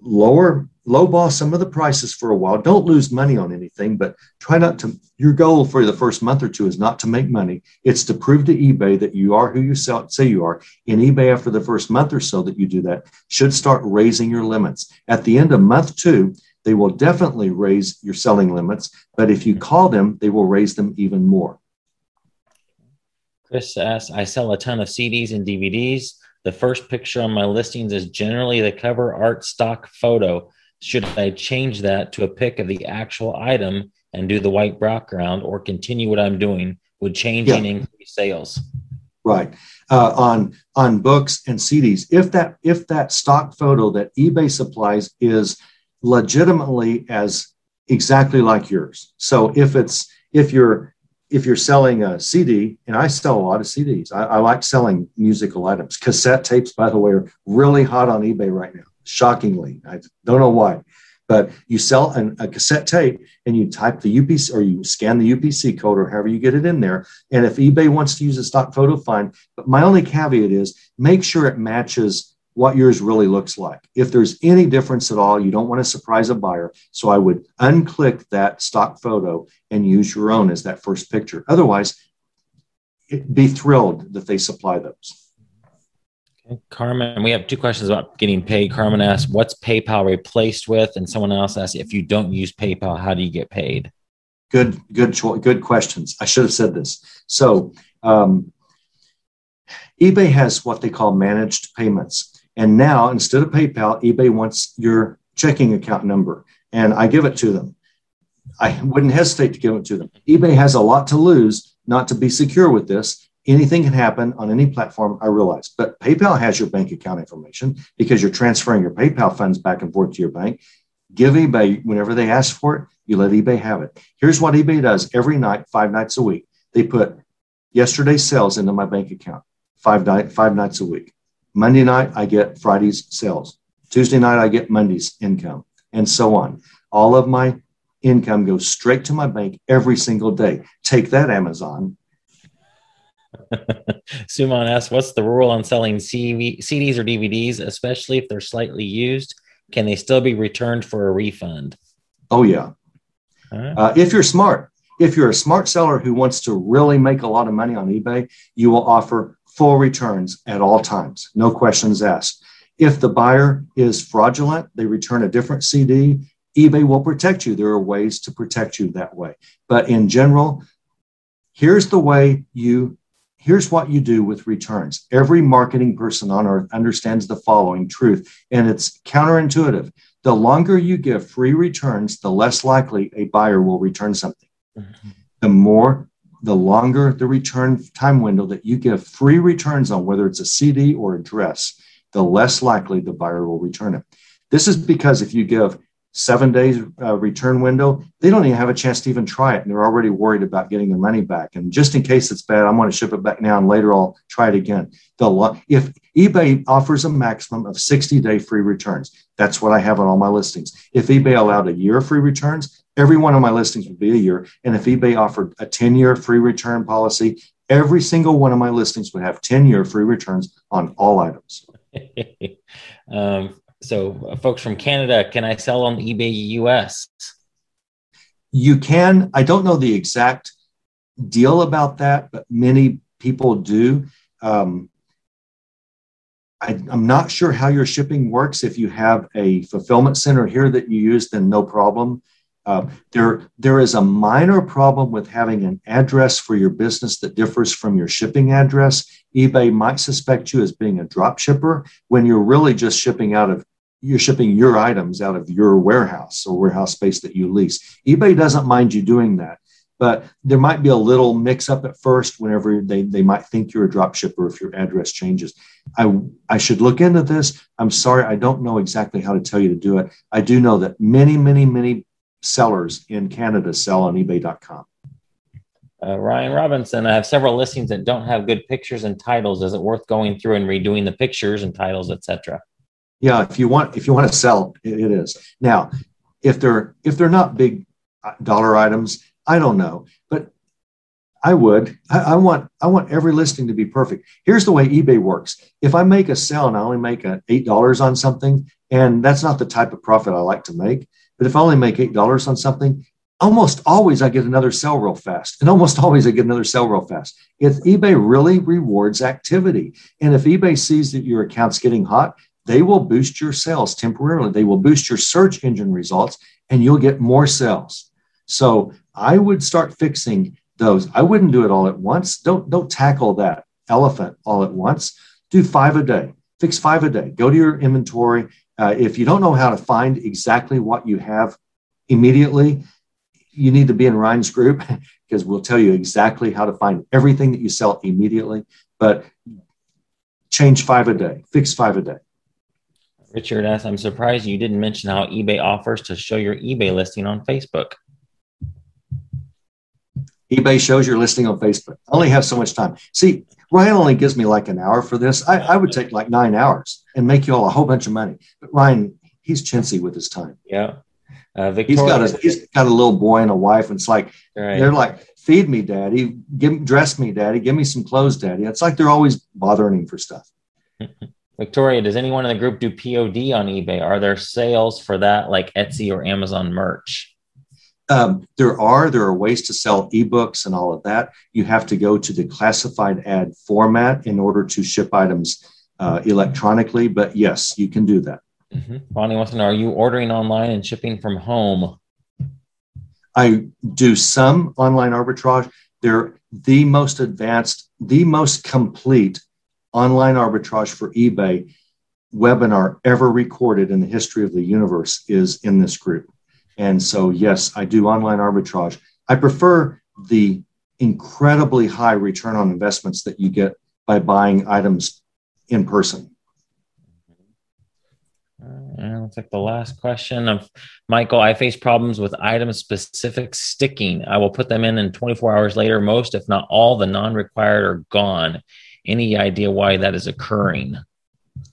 lower lowball some of the prices for a while. Don't lose money on anything, but try not to. Your goal for the first month or two is not to make money. It's to prove to eBay that you are who you sell, say you are. In eBay, after the first month or so that you do that, should start raising your limits. At the end of month two, they will definitely raise your selling limits, but if you call them, they will raise them even more. Chris asks, I sell a ton of CDs and DVDs. The first picture on my listings is generally the cover art stock photo should I change that to a pic of the actual item and do the white background or continue what I'm doing? Would changing yeah. increase sales? Right. Uh, on on books and CDs, if that if that stock photo that eBay supplies is legitimately as exactly like yours. So if it's if you're if you're selling a CD, and I sell a lot of CDs, I, I like selling musical items. Cassette tapes, by the way, are really hot on eBay right now shockingly. I don't know why. But you sell an, a cassette tape and you type the UPC or you scan the UPC code or however you get it in there. And if eBay wants to use a stock photo, fine. But my only caveat is make sure it matches what yours really looks like. If there's any difference at all, you don't want to surprise a buyer. So I would unclick that stock photo and use your own as that first picture. Otherwise, be thrilled that they supply those. Okay, Carmen, we have two questions about getting paid. Carmen asked, "What's PayPal replaced with?" And someone else asked, "If you don't use PayPal, how do you get paid?" Good, good, good questions. I should have said this. So, um, eBay has what they call managed payments, and now instead of PayPal, eBay wants your checking account number, and I give it to them. I wouldn't hesitate to give it to them. eBay has a lot to lose not to be secure with this, anything can happen on any platform, I realize. But PayPal has your bank account information because you're transferring your PayPal funds back and forth to your bank. Give eBay, whenever they ask for it, you let eBay have it. Here's what eBay does every night, five nights a week. They put yesterday's sales into my bank account five, night, five nights a week. Monday night, I get Friday's sales. Tuesday night, I get Monday's income. and so on. All of my income goes straight to my bank every single day. Take that, Amazon. Suman asks, what's the rule on selling CV, CDs or DVDs, especially if they're slightly used? Can they still be returned for a refund? Oh, yeah. Uh, if you're smart, if you're a smart seller who wants to really make a lot of money on eBay, you will offer full returns at all times, no questions asked. If the buyer is fraudulent, they return a different CD, eBay will protect you. There are ways to protect you that way. But in general, here's the way you here's what you do with returns. Every marketing person on earth understands the following truth, and it's counterintuitive. The longer you give free returns, the less likely a buyer will return something. Mm-hmm. The more, the longer the return time window that you give free returns on, whether it's a CD or a dress, the less likely the buyer will return it. This is because if you give seven days uh, return window, they don't even have a chance to even try it. And they're already worried about getting their money back. And just in case it's bad, I'm going to ship it back now and later I'll try it again. The, if eBay offers a maximum of 60 day free returns, that's what I have on all my listings. If eBay allowed a year free returns, every one of my listings would be a year. And if eBay offered a 10 year free return policy, every single one of my listings would have 10 year free returns on all items. um, so, uh, folks from Canada, can I sell on eBay US? You can. I don't know the exact deal about that, but many people do. Um, I, am not sure how your shipping works. If you have a fulfillment center here that you use, then no problem. Uh, there, there is a minor problem with having an address for your business that differs from your shipping address. eBay might suspect you as being a drop shipper when you're really just shipping out of you're shipping your items out of your warehouse or warehouse space that you lease. eBay doesn't mind you doing that, but there might be a little mix up at first whenever they, they might think you're a drop shipper if your address changes. I, I should look into this. I'm sorry, I don't know exactly how to tell you to do it. I do know that many, many, many sellers in Canada sell on eBay.com. Uh, Ryan Robinson, I have several listings that don't have good pictures and titles. Is it worth going through and redoing the pictures and titles, etc.? Yeah, if you want if you want to sell, it, it is. Now, if they're if they're not big uh, dollar items, I don't know, but I would. I, I, want I want every listing to be perfect. Here's the way eBay works. If I make a sale and I only make a eight dollars on something, and that's not the type of profit I like to make, but if I only make eight dollars on something, almost always I get another sale real fast. And almost always I get another sale real fast. If eBay really rewards activity, and if eBay sees that your account's getting hot, they will boost your sales temporarily. They will boost your search engine results and you'll get more sales. So I would start fixing those. I wouldn't do it all at once. Don't, don't tackle that elephant all at once. Do five a day. Fix five a day. Go to your inventory. Uh, if you don't know how to find exactly what you have immediately, you need to be in Ryan's group because we'll tell you exactly how to find everything that you sell immediately. But change five a day, fix five a day. Richard asks, I'm surprised you didn't mention how eBay offers to show your eBay listing on Facebook. eBay shows your listing on Facebook. I only have so much time. See, Ryan only gives me like an hour for this. I, I would take like nine hours and make you all a whole bunch of money. But Ryan, he's chintzy with his time. Yeah. Uh, he's got a he's got a little boy and a wife, and it's like right. they're like, "Feed me, daddy. Give dress me, daddy. Give me some clothes, daddy." It's like they're always bothering him for stuff. Victoria, does anyone in the group do POD on eBay? Are there sales for that, like Etsy or Amazon merch? Um, there are. There are ways to sell ebooks and all of that. You have to go to the classified ad format in order to ship items uh, electronically. But yes, you can do that. Mm-hmm. Bonnie wants to know: Are you ordering online and shipping from home? I do some online arbitrage. They're the most advanced, the most complete online arbitrage for eBay webinar ever recorded in the history of the universe is in this group. And so, yes, I do online arbitrage. I prefer the incredibly high return on investments that you get by buying items in person. And looks like the last question of Michael. I face problems with item specific sticking. I will put them in, and 24 hours later, most, if not all, the non required are gone. Any idea why that is occurring?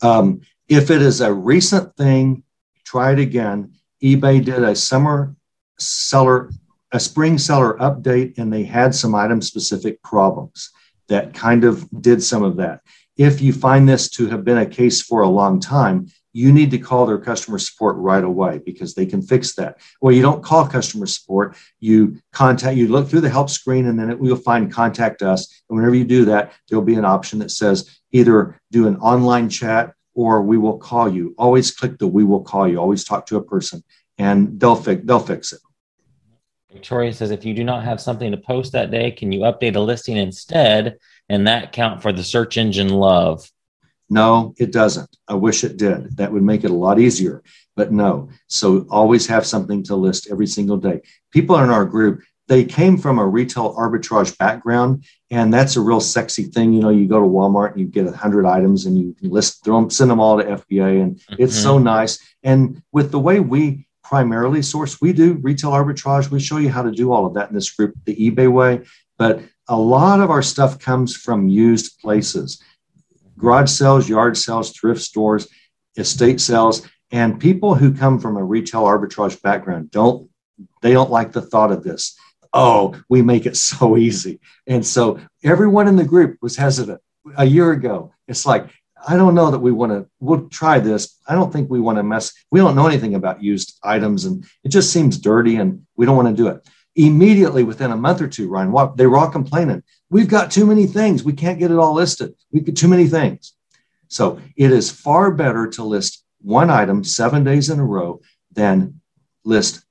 Um, if it is a recent thing, try it again. eBay did a summer seller, a spring seller update, and they had some item specific problems that kind of did some of that. If you find this to have been a case for a long time, you need to call their customer support right away because they can fix that. Well, you don't call customer support. You contact, you look through the help screen and then it will find contact us. And whenever you do that, there'll be an option that says either do an online chat or we will call you. Always click the we will call you. Always talk to a person and they'll fix they'll fix it. Victoria says if you do not have something to post that day, can you update a listing instead and that count for the search engine love? No, it doesn't. I wish it did. That would make it a lot easier, but no. So always have something to list every single day. People in our group, they came from a retail arbitrage background, and that's a real sexy thing. You know, you go to Walmart and you get a hundred items, and you can list them, send them all to FBA, and mm-hmm. it's so nice. And with the way we primarily source, we do retail arbitrage. We show you how to do all of that in this group, the eBay way. But a lot of our stuff comes from used places garage sales, yard sales, thrift stores, estate sales, and people who come from a retail arbitrage background don't they don't like the thought of this. Oh, we make it so easy. And so everyone in the group was hesitant a year ago. It's like, I don't know that we want to, we'll try this. I don't think we want to mess. We don't know anything about used items and it just seems dirty and we don't want to do it. Immediately within a month or two, Ryan, what, they were all complaining. We've got too many things. We can't get it all listed. We get too many things. So it is far better to list one item seven days in a row than list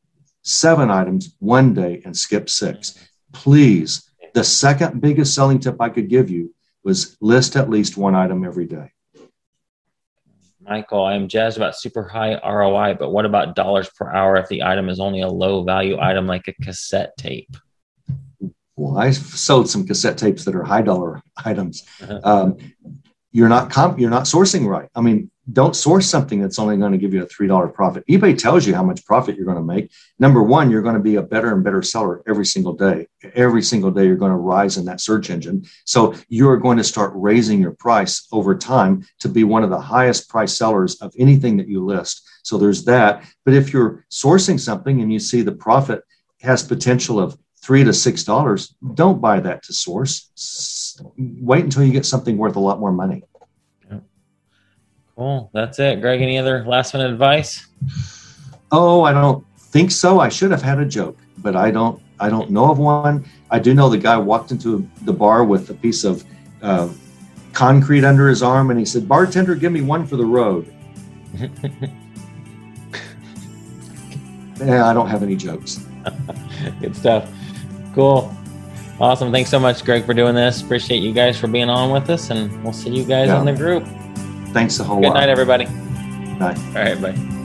seven items one day and skip six. Please, the second biggest selling tip I could give you was list at least one item every day. Michael, I'm jazzed about super high ROI, but what about dollars per hour if the item is only a low value item like a cassette tape? Well, I sold some cassette tapes that are high dollar items. Uh-huh. Um, you're not comp- you're not sourcing right. I mean, don't source something that's only going to give you a three dollar profit. eBay tells you how much profit you're going to make. Number one, you're going to be a better and better seller every single day. Every single day, you're going to rise in that search engine. So you're going to start raising your price over time to be one of the highest price sellers of anything that you list. So there's that. But if you're sourcing something and you see the profit has potential of three to six dollars, don't buy that to source. Wait until you get something worth a lot more money. Cool. That's it. Greg, any other last minute advice? Oh, I don't think so. I should have had a joke, but I don't I don't know of one. I do know the guy walked into the bar with a piece of uh, concrete under his arm and he said, Bartender, give me one for the road. yeah, I don't have any jokes. Good stuff. Cool. Awesome. Thanks so much, Greg, for doing this. Appreciate you guys for being on with us, and we'll see you guys yeah. in the group. Thanks a whole Good lot. Good night, everybody. Bye. All right, bye.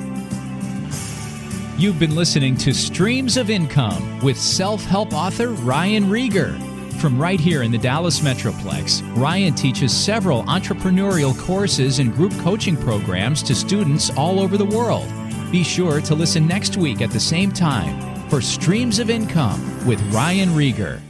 You've been listening to Streams of Income with self help author Ryan Rieger. From right here in the Dallas Metroplex, Ryan teaches several entrepreneurial courses and group coaching programs to students all over the world. Be sure to listen next week at the same time for Streams of Income with Ryan Rieger.